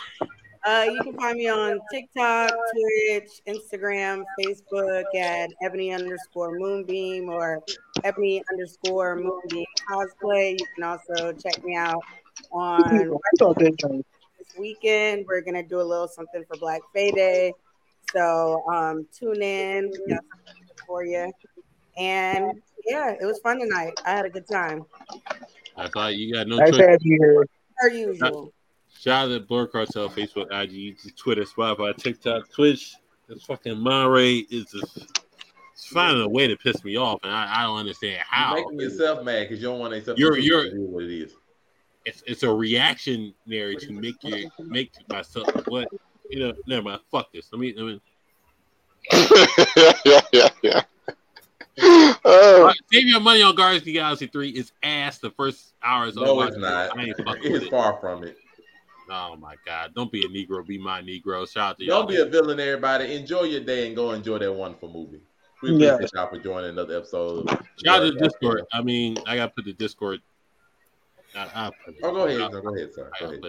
Uh, you can find me on TikTok, Twitch, Instagram, Facebook at ebony underscore moonbeam or ebony underscore moonbeam cosplay. You can also check me out on I thought that this weekend. We're gonna do a little something for Black Fay Day, so um, tune in. We got something for you. And yeah, it was fun tonight. I had a good time, I thought you got no Nice choice. to have you here. usual. Shout out to Blerd Cartel, Facebook, IG, Twitter, Spotify, TikTok, Twitch. This fucking Monterey is just it's finding a way to piss me off, and I, I don't understand how. You're how. making yourself mad because you don't want to You're- you're- it is what it is. It's it's a reactionary to make you make myself what you know. Never mind. Fuck this. Let me. Let me yeah, yeah, yeah. All Oh, right, save your money on Guardians of the Galaxy Three. It's ass. The first hours. of No, it. it's not. I ain't fucking with It's it. far from it. Oh my god! Don't be a Negro. Be my Negro. Shout out to y'all. Don't be a villain, everybody. Enjoy your day and go enjoy that wonderful movie. We Yeah. appreciate y'all for joining another episode. Shout out to Discord. I mean, I gotta put the Discord. I, I'll put it. Oh, go ahead. I'll- No, go ahead, sir. Go ahead.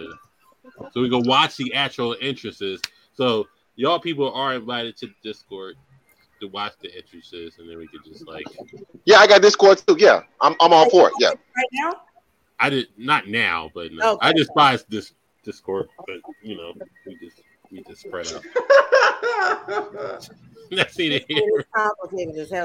So we can watch the actual entrances. So y'all people are invited to Discord to watch the entrances, and then we could just like yeah, I got Discord too. Yeah, I'm, I'm all for it. Yeah. Right now, I did not now, but no, Okay. I despise this Discord. But you know, we just we just spread out. That's neither here. it's complicated as hell.